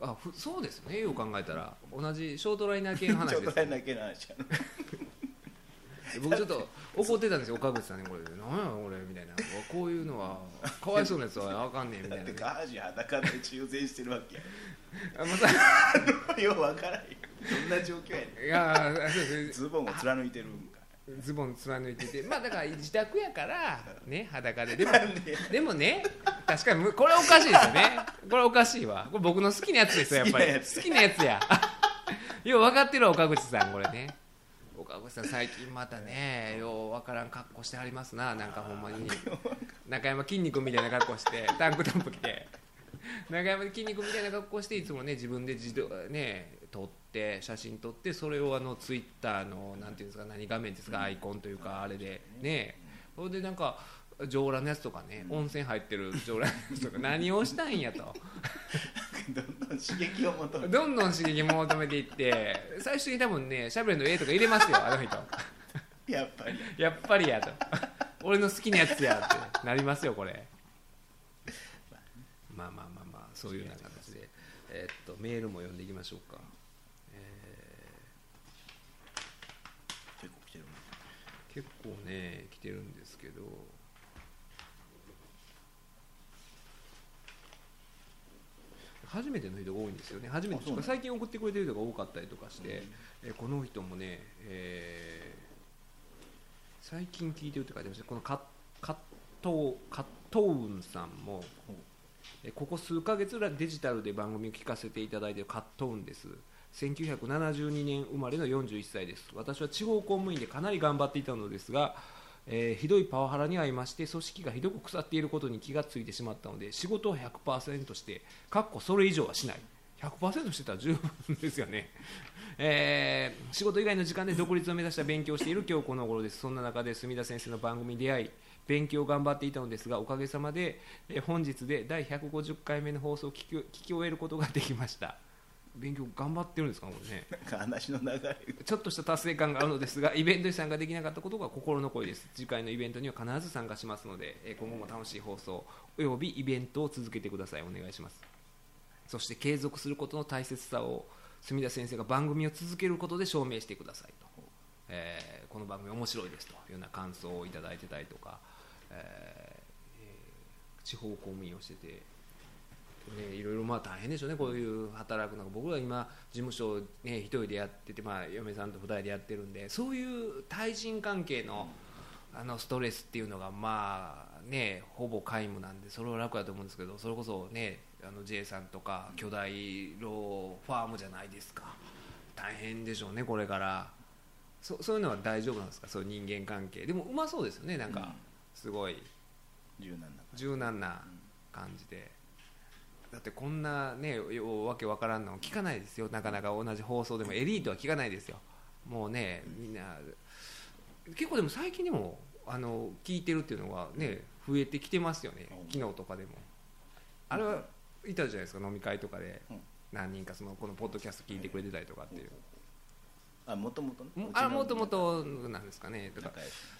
あふそうですねよう考えたら。同じショートライナー系の話ですちょっと大変なけな話やな僕ちょっと怒ってたんですよ。岡口さんに。これ「何やこれ」みたいな「こういうのはかわいそうなやつはあかんねん」みたいなね、だって下半身裸で修繕してるわけや。あもうさ ようわからん。よどんな状況やねいやそうです。んズボンを貫いてるんか。ズボン貫いてて。まあだから自宅やからね裸で。でもででもね確かにむこれおかしいですよね。これおかしいわ。これ僕の好きなやつですよやっぱり。好きなやつ。好きなやつや。よう分かってるわ岡口さんこれね岡口さん最近またねよう分からん格好してはりますな。なんかほんまに。中山筋肉みたいな格好してタンクトップ着て。中山筋肉みたいな格好していつもね自分で自動ね撮って写真撮ってそれをあのツイッターのなんていうんですか何画面ですかアイコンというかあれでね。それでなんか上裸のやつとかね、温泉入ってる上裸のやつとか 何をしたいんやと。どんどん刺激を求めてどんどん刺激求めていって最終的に多分ねしゃべりの絵とか入れますよ あの人。やっぱり。やっぱりやと。俺の好きなやつやってなりますよこれ。まあまあまあまあそういうような形で、えーっとメールも読んでいきましょうか、え結構来てる結構ね来てるんですけど初めての人が多いんですよね。初めてあそうなんだ。最近送ってくれてる人が多かったりとかして、えーこの人もね、えー最近聞いてるって書いてましたこのカカットカットウンさんもほう。えここ数ヶ月らデジタルで番組を聞かせていただいているカットウンです。1972年生まれの41歳です。私は地方公務員でかなり頑張っていたのですが、えーひどいパワハラに遭いまして組織がひどく腐っていることに気がついてしまったので仕事を100%してかっこそれ以上はしない。100%してたら十分ですよね、えー仕事以外の時間で独立を目指した勉強をしている今日この頃です。そんな中で墨田先生の番組に出会い勉強を頑張っていたのですがおかげさまで、えー本日で第150回目の放送を聞き聞き終えることができました。勉強頑張ってるんですか？これね話の流れ。ちょっとした達成感があるのですがイベントに参加できなかったことが心の声です。次回のイベントには必ず参加しますのでえー今後も楽しい放送およびイベントを続けてください。お願いします。そして継続することの大切さを墨田先生が番組を続けることで証明してくださいと、えーこの番組面白いですと。いうような感想をいただいてたりとか、えーえー地方公務員をしててね、いろいろまあ大変でしょうね、こういう働くのが、僕ら今、事務所、ね、一人でやってて、まあ、嫁さんと二人でやってるんで、そういう対人関係のあのストレスっていうのが、まあね、ほぼ皆無なんで、それは楽だと思うんですけど、それこそね、あの J さんとか、巨大ローファームじゃないですか、大変でしょうね、これから。そそういうのは大丈夫なんですか、そういう人間関係、でもうまそうですよね、なんうん。か、すごい。柔軟な柔軟な感じで、だってこんなねよわけわからんの聞かないですよなかなか同じ放送でもエリートは聞かないですよもうねみんな結構でも最近でもあの聞いてるっていうのがね増えてきてますよね昨日とかでもあれはいたじゃないですか飲み会とかで何人かそのこのポッドキャスト聞いてくれてたりとかっていうあもともとねもあもともとなんですかね。とか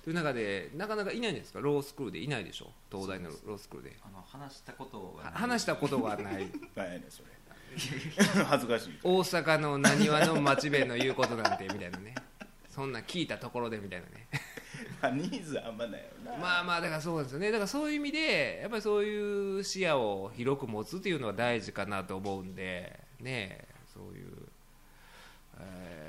という中でなかなかいないんですか？ロースクールで。いないでしょ？東大のロースクールで。あの話したことがはない。話したことがない。何やねんそれ。恥ずかしい。大阪のなにわの町弁の言うことなんてみたいなね。そんなん聞いたところでみたいなね。まあニーズあんまないよな。まあまあだからそうなんですよね。だからそういう意味でやっぱりそういう視野を広く持つっていうのが大事かなと思うんでねそういう、えー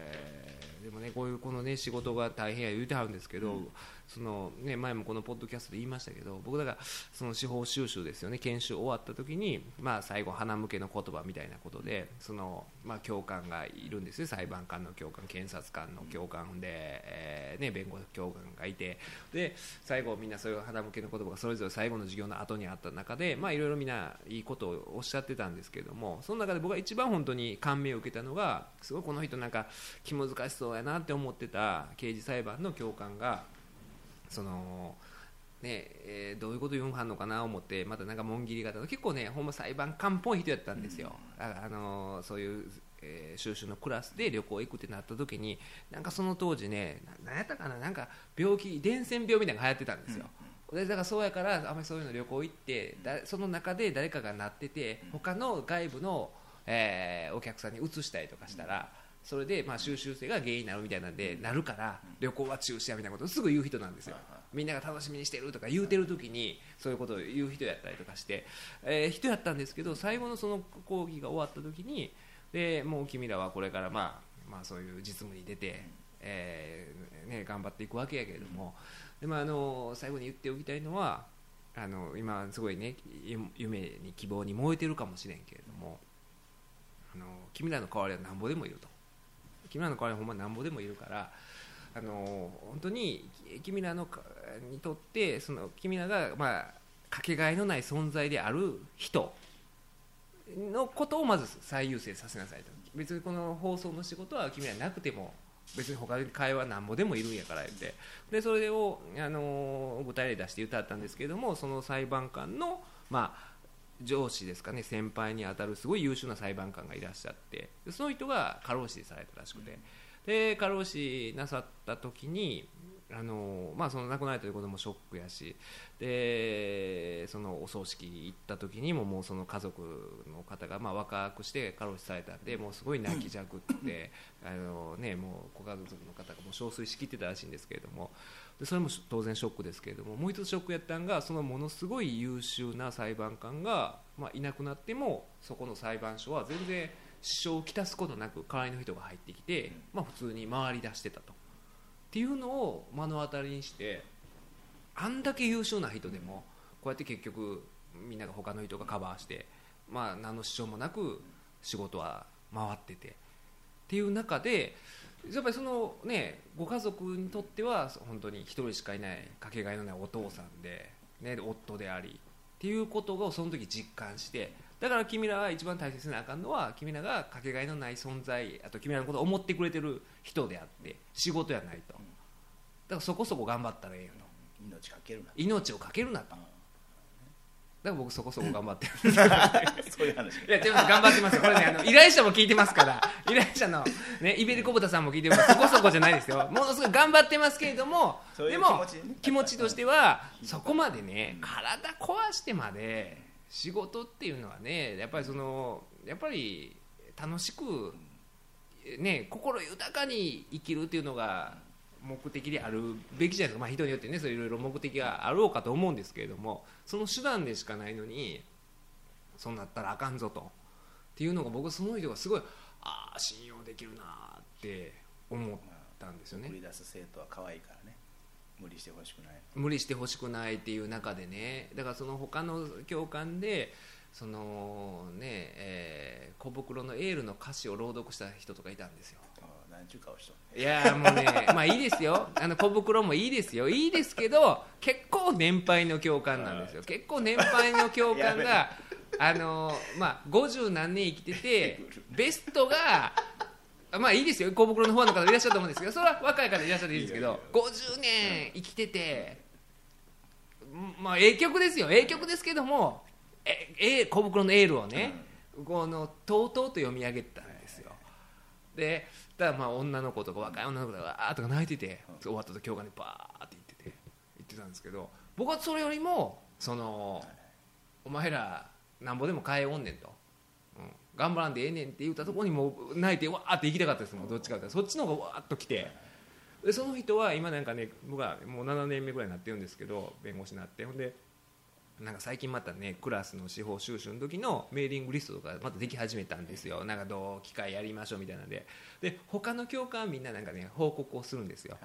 でもねこういうこのね仕事が大変や言うてはるんですけど、そのね前もこのポッドキャストで言いましたけど僕だからその司法修習ですよね。研修終わった時にまあ最後花向けの言葉みたいなことでそのまあ教官がいるんですよ。裁判官の教官検察官の教官で、えーね弁護士教官がいて。で最後みんなそういう花向けの言葉がそれぞれ最後の授業の後にあった中でまあいろいろみんないいことをおっしゃってたんですけどもその中で僕が一番本当に感銘を受けたのがすごいこの人なんか気難しそうやなって思ってた刑事裁判の教官がそのねえーどういうこと言うんはんのかな思ってまたなんか紋切り型の結構ねほんま裁判官っぽい人やったんですよ、ああのそういう、えー修習のクラスで旅行行くってなった時になんかその当時ねななんやったかななんか病気伝染病みたいなのが流行ってたんですよ、でだからそうやからあんまりそういうの旅行行ってだその中で誰かがなってて他の外部の、えーお客さんに移したりとかしたら、それでまあ収集性が原因になるみたいなんで、なるから旅行は中止やみたいなことをすぐ言う人なんですよ、みんなが楽しみにしてるとか言うてる時にそういうことを言う人やったりとかして、えー人やったんですけど最後のその講義が終わった時にでもう君らはこれからまあまあそういう実務に出て、えーね、頑張っていくわけやけれども、でもあの最後に言っておきたいのはあの今すごいねゆ夢に希望に燃えてるかもしれんけれどもあの君らの代わりはなんぼでもいると君らの代わりほんまなんぼでもいるからあの本当に君らのにとってその君らがまあかけがえのない存在である人のことをまず最優先させなさいと。別にこの放送の仕事は君らなくても別に他に会話なんぼでもいるんやから言って。でそれを、あのー舞台で出して歌ったんですけどもその裁判官の、まあ、上司ですかね先輩に当たるすごい優秀な裁判官がいらっしゃってその人が過労死されたらしくて、で過労死なさった時にあのまあ、その亡くなられたということもショックやしでそのお葬式行った時にももうその家族の方がまあ若くして過労死されたんでもうすごい泣きじゃくってあの、ね、もうご家族の方がもう憔悴しきってたらしいんですけれどもでそれも当然ショックですけれどももう一つショックやったんがそのものすごい優秀な裁判官が、まあ、いなくなってもそこの裁判所は全然支障をきたすことなく代わりの人が入ってきて、まあ、普通に回り出してたと。っていうのを目の当たりにしてあんだけ優秀な人でもこうやって結局みんなが他の人がカバーして、まあ、何の支障もなく仕事は回っててっていう中でやっぱりそのねご家族にとっては本当に一人しかいないかけがえのないお父さんで、ね、夫でありっていうことをその時実感してだから君らが一番大切なあかんのは君らがかけがえのない存在あと君らのことを思ってくれてる人であって仕事やないと。だからそこそこ頑張ったらええよと。命かけるな命をかけるなとだから僕そこそこ頑張ってる そういう話いや、でも頑張ってますよ。これね、あの、依頼者も聞いてますから、依頼者の、ね、イベリコブタさんも聞いてます。そこそこじゃないですよ。ものすごい頑張ってますけれども、でも気持ちね気持ちとしては、そこまでね、体壊してまで、仕事っていうのはね、やっぱりその、やっぱり楽しく、ね、心豊かに生きるっていうのが、目的であるべきじゃないですか、まあ、人によってねいろいろ目的があろうかと思うんですけれどもその手段でしかないのにそうなったらあかんぞと。っていうのが僕はその人がすごいああ信用できるなって思ったんですよね。繰り出す生徒は可愛いからね。無理してほしくない。無理してほしくないっていう中でね。だからその他の教官でそのね、えー小袋のエールの歌詞を朗読した人とかいたんですよちゅう顔しとんいやーもうねまあいいですよ。あの小袋もいいですよ。いいですけど結構年配の教官なんですよ。結構年配の教官があのまあ50何年生きててベストがまあいいですよ。小袋のファンの方いらっしゃると思うんですけどそれは若い方いらっしゃっていいんですけど50年生きててまあええ曲ですよ。ええ曲ですけどもえええ小袋のエールをね、このとうとうと読み上げたんですよ。でだからまあ女の子とか若い女の子とかわーっとか泣いてて終わったと教官にバーって言ってて言ってたんですけど僕はそれよりもそのお前らなんぼでも変えおんねんと、うん、頑張らんでええねんって言ったところにもう泣いてわーって行きたかったですもんどっちかってそっちの方がわーっと来てでその人は今なんかね僕はもう7年目ぐらいになってるんですけど弁護士になって。ほんでなんか最近またねクラスの司法修習の時のメーリングリストとかまたでき始めたんですよ。なんかどう機会やりましょうみたいなんで。で他の教官はみんななんかね報告をするんですよ、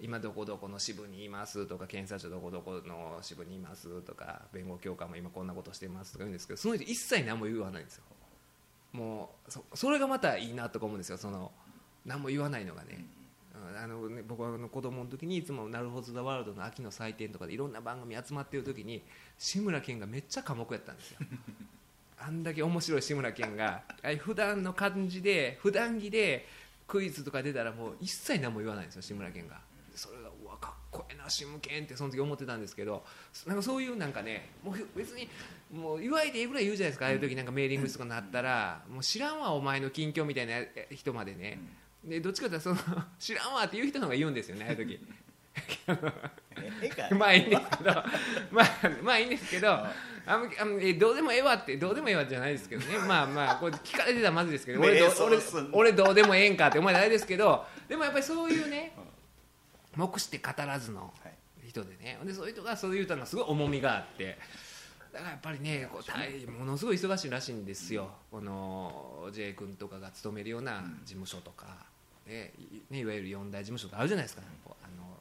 今どこどこの支部にいますとか検察庁どこどこの支部にいますとか弁護教官も今こんなことしてますとか言うんですけどその人一切何も言わないんですよ。もうそそれがまたいいなとか思うんですよ。その何も言わないのがね、うんあのね僕はあの子供の時にいつも「なるほど・ザ・ワールド」の秋の祭典とかでいろんな番組集まってる時に志村けんがめっちゃ寡黙やったんですよ。あんだけ面白い志村けんが普段の感じで普段着でクイズとか出たらもう一切何も言わないんですよ志村けんが。それがうわかっこええな志村けんってその時思ってたんですけどなんかそういうなんかねもう別にもう言わいでええぐらい言うじゃないですかああいう時なんかメーリングとかなったらもう知らんわお前の近況みたいな人までね、でどっちかというとその 知らんわっていう人の方が言うんですよね ああいう時。まあいいんですけど まあまあいいんですけどあんあんえどうでもええわってどうでもええわじゃないですけどね。まあまあこれ聞かれてたらまずいですけど俺ど俺俺どうでもええんかってお前ないですけどでもやっぱりそういうね目して語らずのはい。人でね。でそういう人がそういう歌がすごい重みがあってだからやっぱりねこう大ものすごい忙しいらしいんですよ、この J 君とかが勤めるような事務所とか、ねいね、いわゆる四大事務所とかあるじゃないですか、あの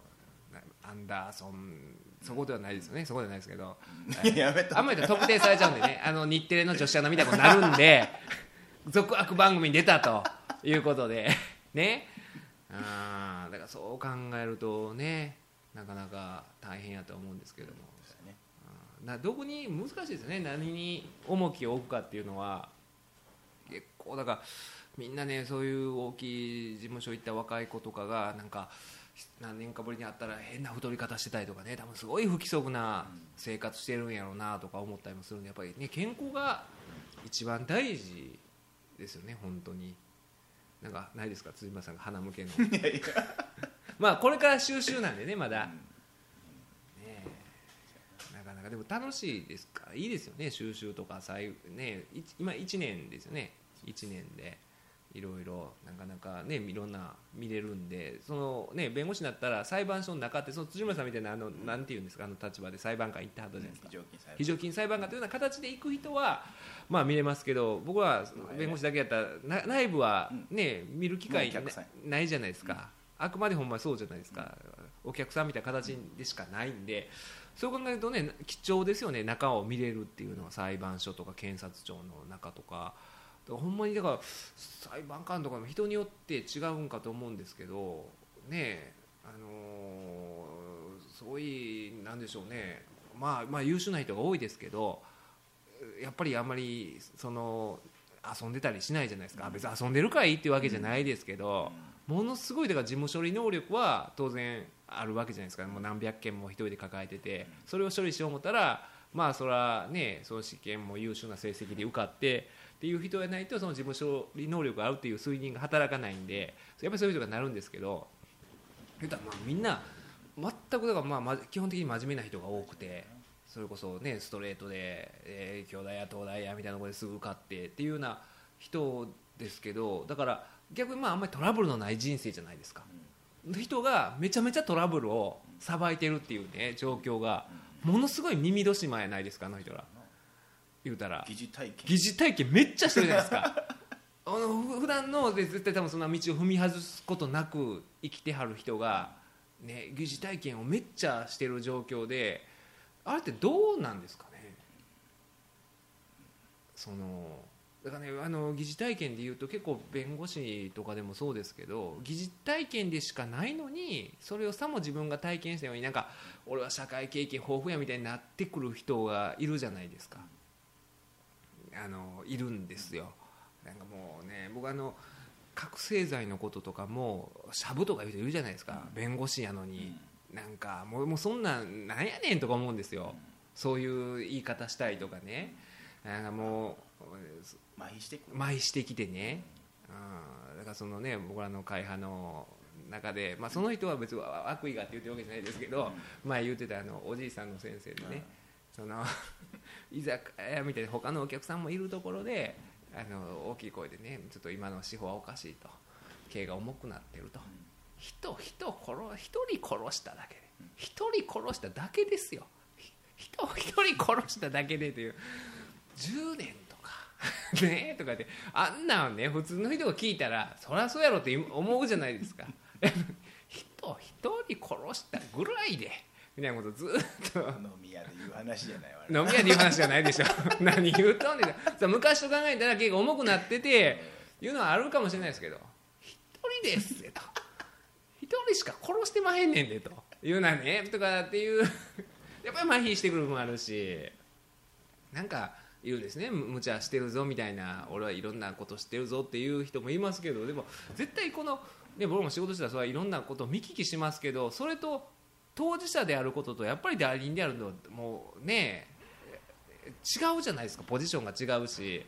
なアンダーソンそこではないですよね。そこではないですけど。やめとあんまり特定されちゃうんでね。あの日テレの女子アナみたいなことになるんで 続悪番組に出たということでね。あーだからそう考えるとねなかなか大変やと思うんですけども。ね。などこに難しいですよね。何に重きを置くかっていうのは結構だからみんなねそういう大きい事務所行った若い子とかがなんか何年かぶりに会ったら変な太り方してたりとかね多分すごい不規則な生活してるんやろうなとか思ったりもするんでやっぱりね健康が一番大事ですよね本当に。なんかないですか辻村さんが鼻向けの。まあこれから収集なんでねまだ、ねえ。なかなかでも楽しいですか。らいいですよね収集とか最ねい今1年ですよね。1年でいろいろなかなかねいろんな見れるんでそのね弁護士になったら裁判所の中ってその辻村さんみたいなあのなんていうんですかあの立場で裁判官行ったはったじゃないですか。非常勤裁判官。というような形で行く人はまあ見れますけど僕は弁護士だけやったらな内部はね見る機会ないじゃないですか。あくまでほんまそうじゃないですか。お客さんみたいな形でしかないんでそう考えるとね貴重ですよね中を見れるっていうのは裁判所とか検察庁の中とかほんまにだから裁判官とかも人によって違うんかと思うんですけどねあのーすごいなんでしょうね。まあまあ優秀な人が多いですけどやっぱりあんまりその遊んでたりしないじゃないですか。別に遊んでるからいいっていうわけじゃないですけど、ものすごいだから事務処理能力は当然あるわけじゃないですか。もう何百件も一人で抱えててそれを処理しよう思ったらまあそれはねその試験も優秀な成績で受かってっていう人がないとその事務処理能力があるっていう推認が働かないんでやっぱりそういう人がなるんですけど言ったらまあみんな全くだからまあ基本的に真面目な人が多くてそれこそねストレートで、えー、京大や東大やみたいなところですぐ受かってっていうような人ですけどだから逆にまああんまりトラブルのない人生じゃないですか。人がめちゃめちゃトラブルをさばいてるっていうね状況がものすごい耳戸島やないですかあの人ら言うたら。疑似体験。疑似体験めっちゃしてるじゃないですか。あのふ普段ので絶対多分そんな道を踏み外すことなく生きてはる人が、ね、疑似体験をめっちゃしてる状況であれってどうなんですかね。そのだからねあの疑似体験でいうと結構弁護士とかでもそうですけど疑似体験でしかないのにそれをさも自分が体験したようになんか俺は社会経験豊富やみたいになってくる人がいるじゃないですかあのいるんですよ。なんかもうね僕あの覚醒剤のこととかもシャブとか言う人いるじゃないですか、弁護士やのに、なんかもうもうそんなんなんやねんとか思うんですよ、そういう言い方したりとかね、なんかもう麻痺して麻痺してきてね、うん、だからそのね僕らの会派の中で、まあ、その人は別に悪意がって言ってるわけじゃないですけど、前言ってたあのおじいさんの先生でね、その居酒屋みたいな他のお客さんもいるところであの大きい声でねちょっと今の司法はおかしいと。刑が重くなってると、人人殺一人殺しただけで。一人殺しただけですよ。人一人殺しただけでという。10年とか。ねえとかであんなんね普通の人が聞いたらそりゃそうやろって思うじゃないですか。人一人殺したぐらいで。みたいなことずっと。飲み屋で言う話じゃないわ。ね飲み屋で言う話じゃないでしょ。何言うとんねん。さ昔と考えたら結構重くなってていうのはあるかもしれないですけど一人ですぜと。一人しか殺してまへんねんでと。いうなねとかっていうやっぱり麻痺してくる部分もあるし。なんか言うんですねむ無茶してるぞみたいな俺はいろんなこと知ってるぞっていう人もいますけどでも絶対この、ね、僕も仕事したらそれはいろんなことを見聞きしますけどそれと当事者であることとやっぱり代理人であるのもうね違うじゃないですか。ポジションが違うし。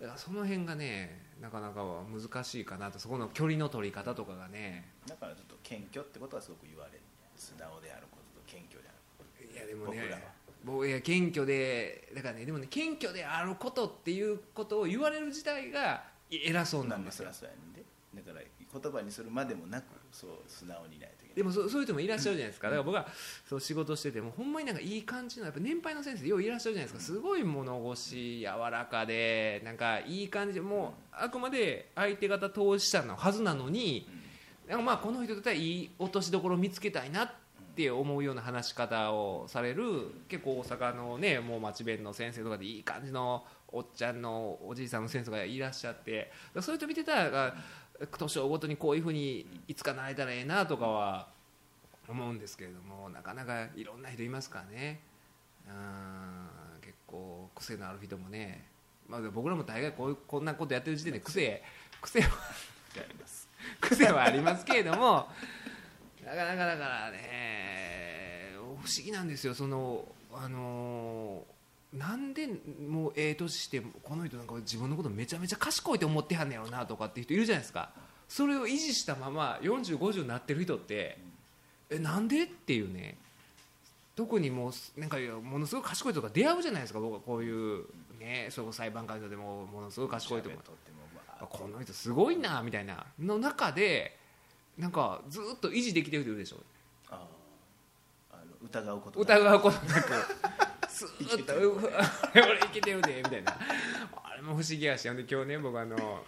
だからその辺がねなかなか難しいかなと。そこの距離の取り方とかがね。だからちょっと謙虚ってことはすごく言われる。素直であることと謙虚であるいやでもね僕らは。僕いや謙虚でだからねでもね謙虚であることっていうことを言われる自体が偉そうなんですよ。だから言葉にするまでもなくそう素直にいないとでもそそういう人もいらっしゃるじゃないですか。だから僕はそう仕事しててもほんまになんかいい感じのやっぱ年配の先生よういらっしゃるじゃないですか。すごい物腰柔らかでなんかいい感じでもうあくまで相手方投資者のはずなのになんかまあこの人だったらいい落としどころを見つけたいなって思うような話し方をされる結構大阪のねもう町弁の先生とかでいい感じのおっちゃんのおじいさんの先生がいらっしゃってそういう人見てたら年をごとにこういうふうにいつかなれたらええなとかは思うんですけれどもなかなかいろんな人いますからね。うん結構癖のある人もね。まあ、僕らも大概こうこんなことやってる時点で癖癖は 癖はありますけれどもなかなかだからね不思議なんですよ。そのあのなんでもうええ年してこの人なんか自分のことめちゃめちゃ賢いと思ってはんねやろなとかっていう人いるじゃないですか。それを維持したまま4050になってる人ってえなんでっていうね。特にもうなんかものすごい賢い人が出会うじゃないですか。僕はこういうねそこ裁判官でもものすごい賢いとかこの人すごいなみたいな。の中でなんかずっと維持できてる人いるでしょ。疑うこと疑うことなくスーッと。う「俺いけてるで」みたいな。あれも不思議やし。ほんで今日ね僕あの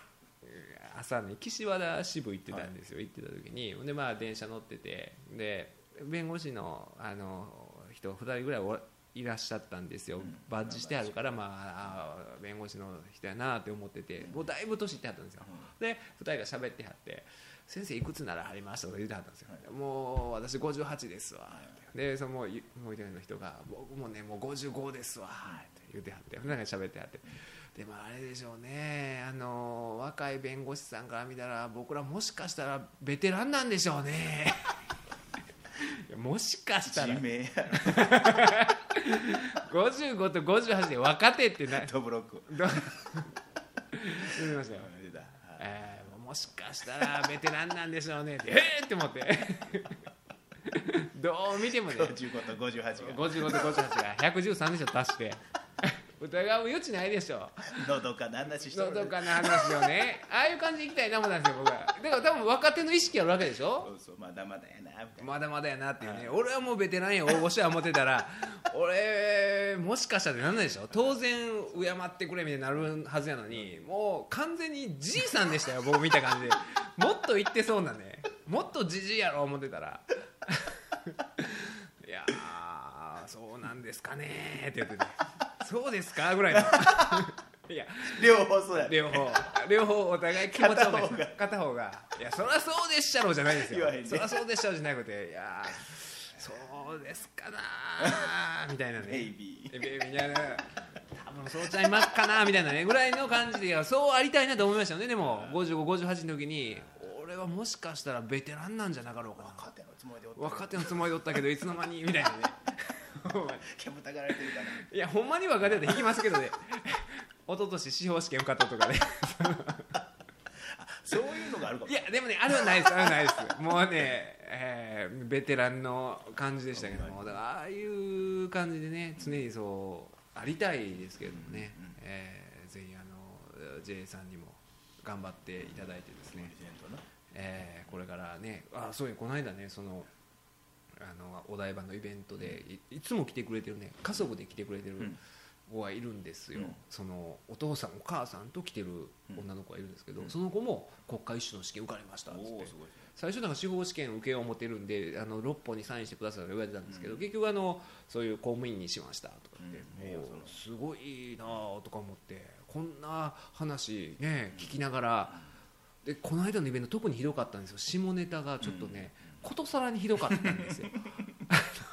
朝に岸和田支部行ってたんですよ、行ってた時に。でまあ電車乗ってて。で弁護士のあの人2人ぐらいおいらっしゃったんですよ、うん。バッジしてあるから、まあ、弁護士の人やなって思っててもうだいぶ年いってはったんですよ、で2人が喋ってはって「先生いくつならはりました?」とか言ってはったんですよ、もう私58ですわ、でそのもうもう一人の人が「僕もねもう55ですわ」って言ってはってなんか喋ってはって。でもあれでしょうねあの若い弁護士さんから見たら僕らもしかしたらベテランなんでしょうね。もしかしたら。地名や55と58で若手ってなドブロックど 言いましたよ。出た。えーもしかしたらベテランなんでしょうねってえーって思って どう見てもね。55と58が。55と58が。113でしょ足して。疑う余地ないでしょ。のどかな話しとる。のどかな話をね。ああいう感じでいきたいな思ったんですよ僕は。だから多分若手の意識あるわけでしょ。そうそうまだまだやなみたいな。まだまだやなっていうね。俺はもうベテランや大御所や思ってたら。俺もしかしたらなんないでしょ。当然敬ってくれみたいになるはずやのにもう完全にじいさんでしたよ僕見た感じで。もっと言ってそうなね。もっとじじいやろ思ってたら いやーそうなんですかねーって言っててそうですかぐらいの。いや。両方そうや。両方。両方お互い気持ちよく片方が。片方が。いやそりゃそうでっしゃろじゃないですよ。ね。そりゃそうでっしゃろじゃなくていやそうですかなーみたいなね。ベイビえベイビーみたいな。多分そうちゃいますかなみたいなねぐらいの感じでいやそうありたいなと思いましたよねでも。5558の時に俺はもしかしたらベテランなんじゃなかろうかな。若手のつもりでおった若手のつもりでおったけどいつの間にみたいなね。ほんまに煙たがられてるかないやほんまに若手だって引きますけどね。一昨年司法試験受かったとかね。そういうのがあるかも。いやでもねあれはないです。あれはないです。もうね、えーベテランの感じでしたけども。だからああいう感じでね常にそうありたいですけどもね、うんうんえーぜひあの J さんにも頑張っていただいてですね。プレ、ゼントなえーこれからねあそういうこの間ねそのあのお台場のイベントでいいつも来てくれてるね家族で来てくれてるうん。子がいるんですよ、うん。そのお父さんお母さんと来てる女の子がいるんですけど、うん。その子も国家一種の試験受かりましたっつって最初なんか司法試験受けよう思ってるんであの6本にサインしてくださいと言われてたんですけど、結局あのそういう公務員にしましたとかって、もうすごいなあとか思ってこんな話ね聞きながらでこの間のイベント特にひどかったんですよ。下ネタがちょっとね、ことさらにひどかったんですよ。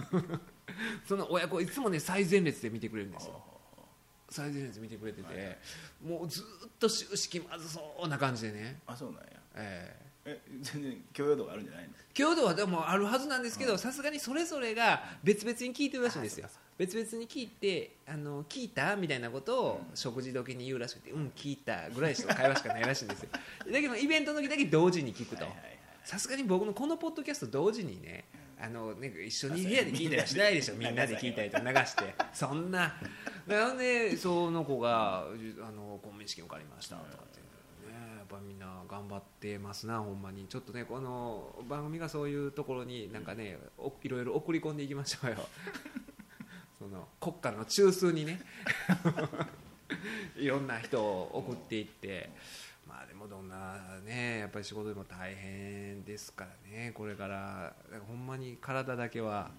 その親子いつもね最前列で見てくれるんですよ。最前列見てくれてて、もうずっと終始気まずそうな感じでね、あそうなんや。えええ全然許容度があるんじゃないの？強度はでもあるはずなんですけどさすがにそれぞれが別々に聞いてるらしいんですよ。別々に聞いてあの聞いたみたいなことを食事時に言うらしくてうん聞いたぐらいしか会話しかないらしいんですよ。だけどイベントの時だけ同時に聞くと。さすがに僕のこのポッドキャスト同時にねあのね一緒に部屋で聞いたりはしないでしょみんなで聞いたりと流して。そんな。な のでその子があの公務員試験受かりましたとかぱみんな頑張ってますなほんまに。ちょっとねこの番組がそういうところになんかねおいろいろ送り込んでいきましょうよ。その国家の中枢にね。いろんな人を送っていって。まあでもどんなねやっぱり仕事でも大変ですからね。これからだからほんまに体だけは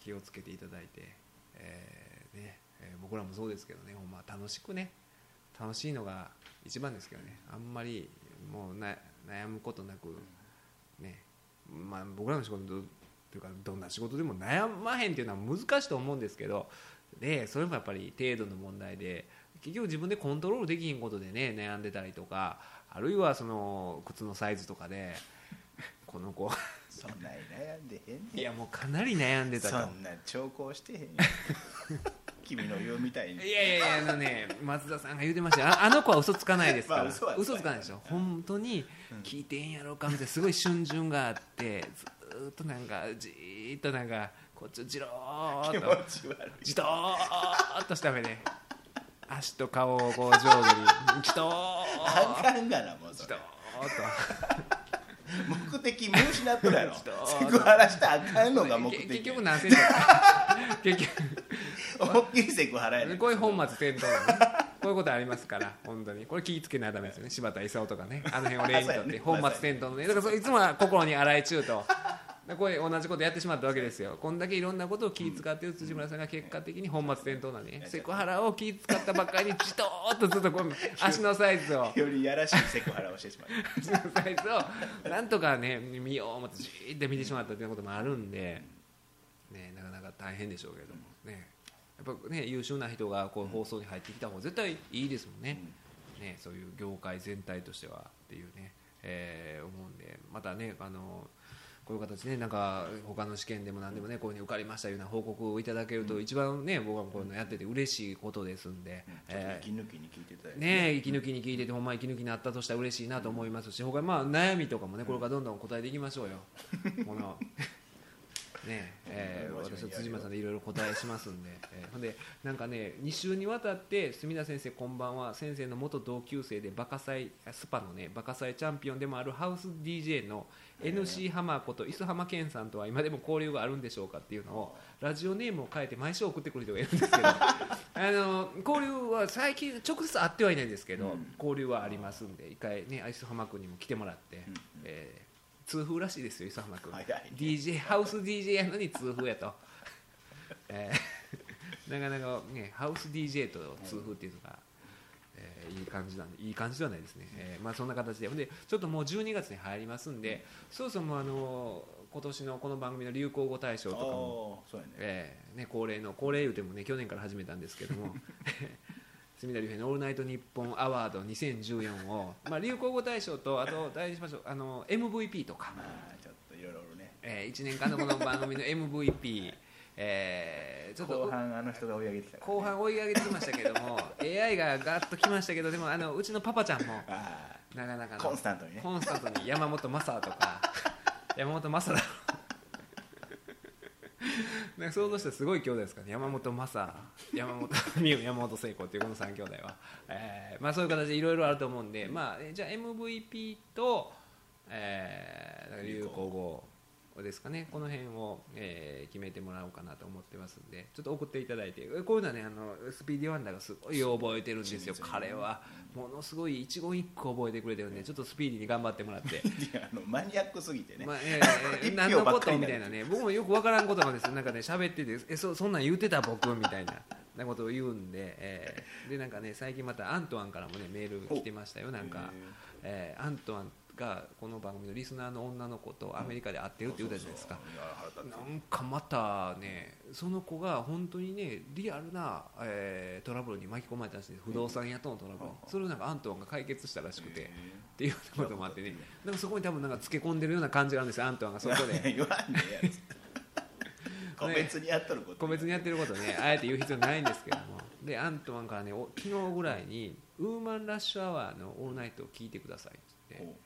気をつけていただいて、えーねえー僕らもそうですけどねほんま楽しくね楽しいのが一番ですけどね。あんまりもうな悩むことなくね。まあ僕らの仕事というかどんな仕事でも悩まへんっていうのは難しいと思うんですけどでそれもやっぱり程度の問題で結局自分でコントロールできひんことでね悩んでたりとかあるいはその靴のサイズとかでこの子。そんなに悩んでへんねん。いやもうかなり悩んでたと。そんな兆候してへんよ 君の言うみたいに。いやいやいやあのね 松田さんが言うてましたよ。ああの子は嘘つかないですから、まあ嘘はつかない嘘つかないでしょ本当に聞いてんやろかみたいな。すごい春巡があってずーっとなんかじーっとなんかこっちをじろー気っとじとーっとした目で足と顔をこう上手にじとーあかんがなもうそじとれーっと。目的見失っとるやろ。セクハラしたらあかんのが目け的結局何セントか 結局思いっきりセクハラやねんこういう本末転倒なね。こういうことありますから本当に。これ気ぃつけないとダメですよね。柴田勲とかね。あの辺を例にとって 本末転倒のね。だからいつもは心に洗い中と。でこういう同じことやってしまったわけですよ。こんだけいろんなことを気ぃ使ってる辻村さんが結果的に本末転倒なね。セクハラを気ぃ使ったばっかりにじとーっとずっとこう足のサイズをよりやらしいセクハラをしてしまう足のサイズを。なんとかね見よう思ってじーって見てしまったということもあるんで、ね、なかなか大変でしょうけども。ねやっぱね優秀な人がこう放送に入ってきた方が絶対いいですもんね,、ねそういう業界全体としてはっていうね、えー思うんでまたねあのこういう形でねなんか他の試験でも何でもねこういうふうに受かりましたような報告をいただけると一番ね僕はこういうのやってて嬉しいことですんで、ちょっとえー息抜きに聞いていただいて。ね息抜きに聞いててほんま息抜きになったとしたら嬉しいなと思いますし他まあ悩みとかもねこれからどんどん答えていきましょうよ。このねえー私は辻間さんでいろいろ答えしますんで、えーほんでなんかね2週にわたって墨田先生こんばんは先生の元同級生でバカ祭スパのねバカ祭チャンピオンでもあるハウス DJ の NC 浜こと磯浜健さんとは今でも交流があるんでしょうかっていうのをラジオネームを変えて毎週送ってくる人がいるんですけど あの交流は最近直接会ってはいないんですけど、交流はありますんで一回ね磯浜君にも来てもらって、えー痛風らしいですよ磯浜君、早いね。DJ ハウス DJ やのに痛風やと、えーなかなかねハウス DJ と痛風っていうのが、えーいい感じなんでいい感じではないですね、えーまあ、そんな形で。でちょっともう12月に入りますんで、そろそろもうあの今年のこの番組の流行語大賞とかもね。えーね、恒例の恒例言うてもね去年から始めたんですけども 隅田竜平の「オールナイトニッポンアワード2014を」まあ、流行語大賞とあと大事にしましょうあの MVP とか、まあちょっといろいろね。え1年間のこの番組の MVP、えーちょっと後半あの人が追い上げてきたね。後半追い上げてきましたけども AI がガッときましたけどでもあのうちのパパちゃんもあなかなかコンスタントにねコンスタントに山本昌とか山本昌だ なんか想像したらすごい兄弟ですからね。山本昌山本 美優山本聖子っていうこの3兄弟は、えーまあ、そういう形でいろいろあると思うんで、まあ、えじゃあ MVP と、えー、流行語ですかね。この辺を、えー決めてもらおうかなと思ってますんでちょっと送っていただいて。こういうのはねあのスピーディーワンダーがすごい覚えてるんですよ彼は。ものすごい一言一句覚えてくれてるんでちょっとスピーディーに頑張ってもらって。あのマニアックすぎてね、まあえーえー 一何のことみたいなね。僕もよくわからんことなんですよ。なんかね喋っててえそそんなん言うてた僕みたいななことを言うんで、えー。でなんかね最近またアントワンからもねメール来てましたよ。なんか、えーアントワンがこの番組のリスナーの女の子とアメリカで会ってるって言うたじゃないですか、なんかまたねその子が本当にねリアルな、えートラブルに巻き込まれたらしいんです。不動産屋とのトラブル、それをなんかアントワンが解決したらしくて、っていうこともあってね。なんかそこに多分なんかつけ込んでるような感じがあるんですよアントワンがそこで。個別にやっとること個別にやってることね。あえて言う必要ないんですけども。でアントワンからねお昨日ぐらいに「ウーマンラッシュアワーのオールナイトを聞いてください」って言って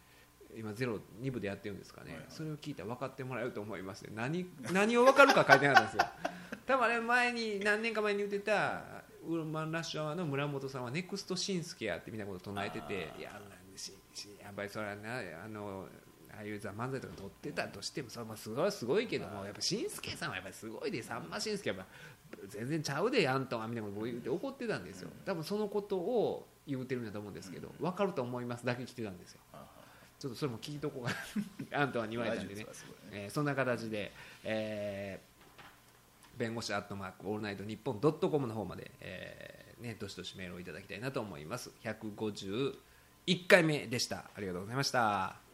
今ゼロ2部でやってるんですかね、はいはい。それを聞いたら分かってもらえると思いますね何何を分かるか書いてなかったんですよ。多分あれ前に何年か前に言ってたウーマンラッシュアワーの村本さんはネクストシンスケやってみたいなことを唱えてていややっぱりそれはなあのああいうザ・漫才とか撮ってたとしてもそれはまあすごいすごいけどもやっぱしんすけさんはやっぱりすごいでさんましんすけはやっぱ全然ちゃうでやんとはみたいなことを言って怒ってたんですよ。多分そのことを言うてるんだと思うんですけど分かると思います。だけ来てたんですよちょっとそれも聞いとこうかな。あんたはに言われたんでね。大丈夫ですかすごいえーそんな形で、えー弁護士アットマークオールナイトニッポンドットコムの方まで、えーね、どしどしメールをいただきたいなと思います。151回目でした。ありがとうございました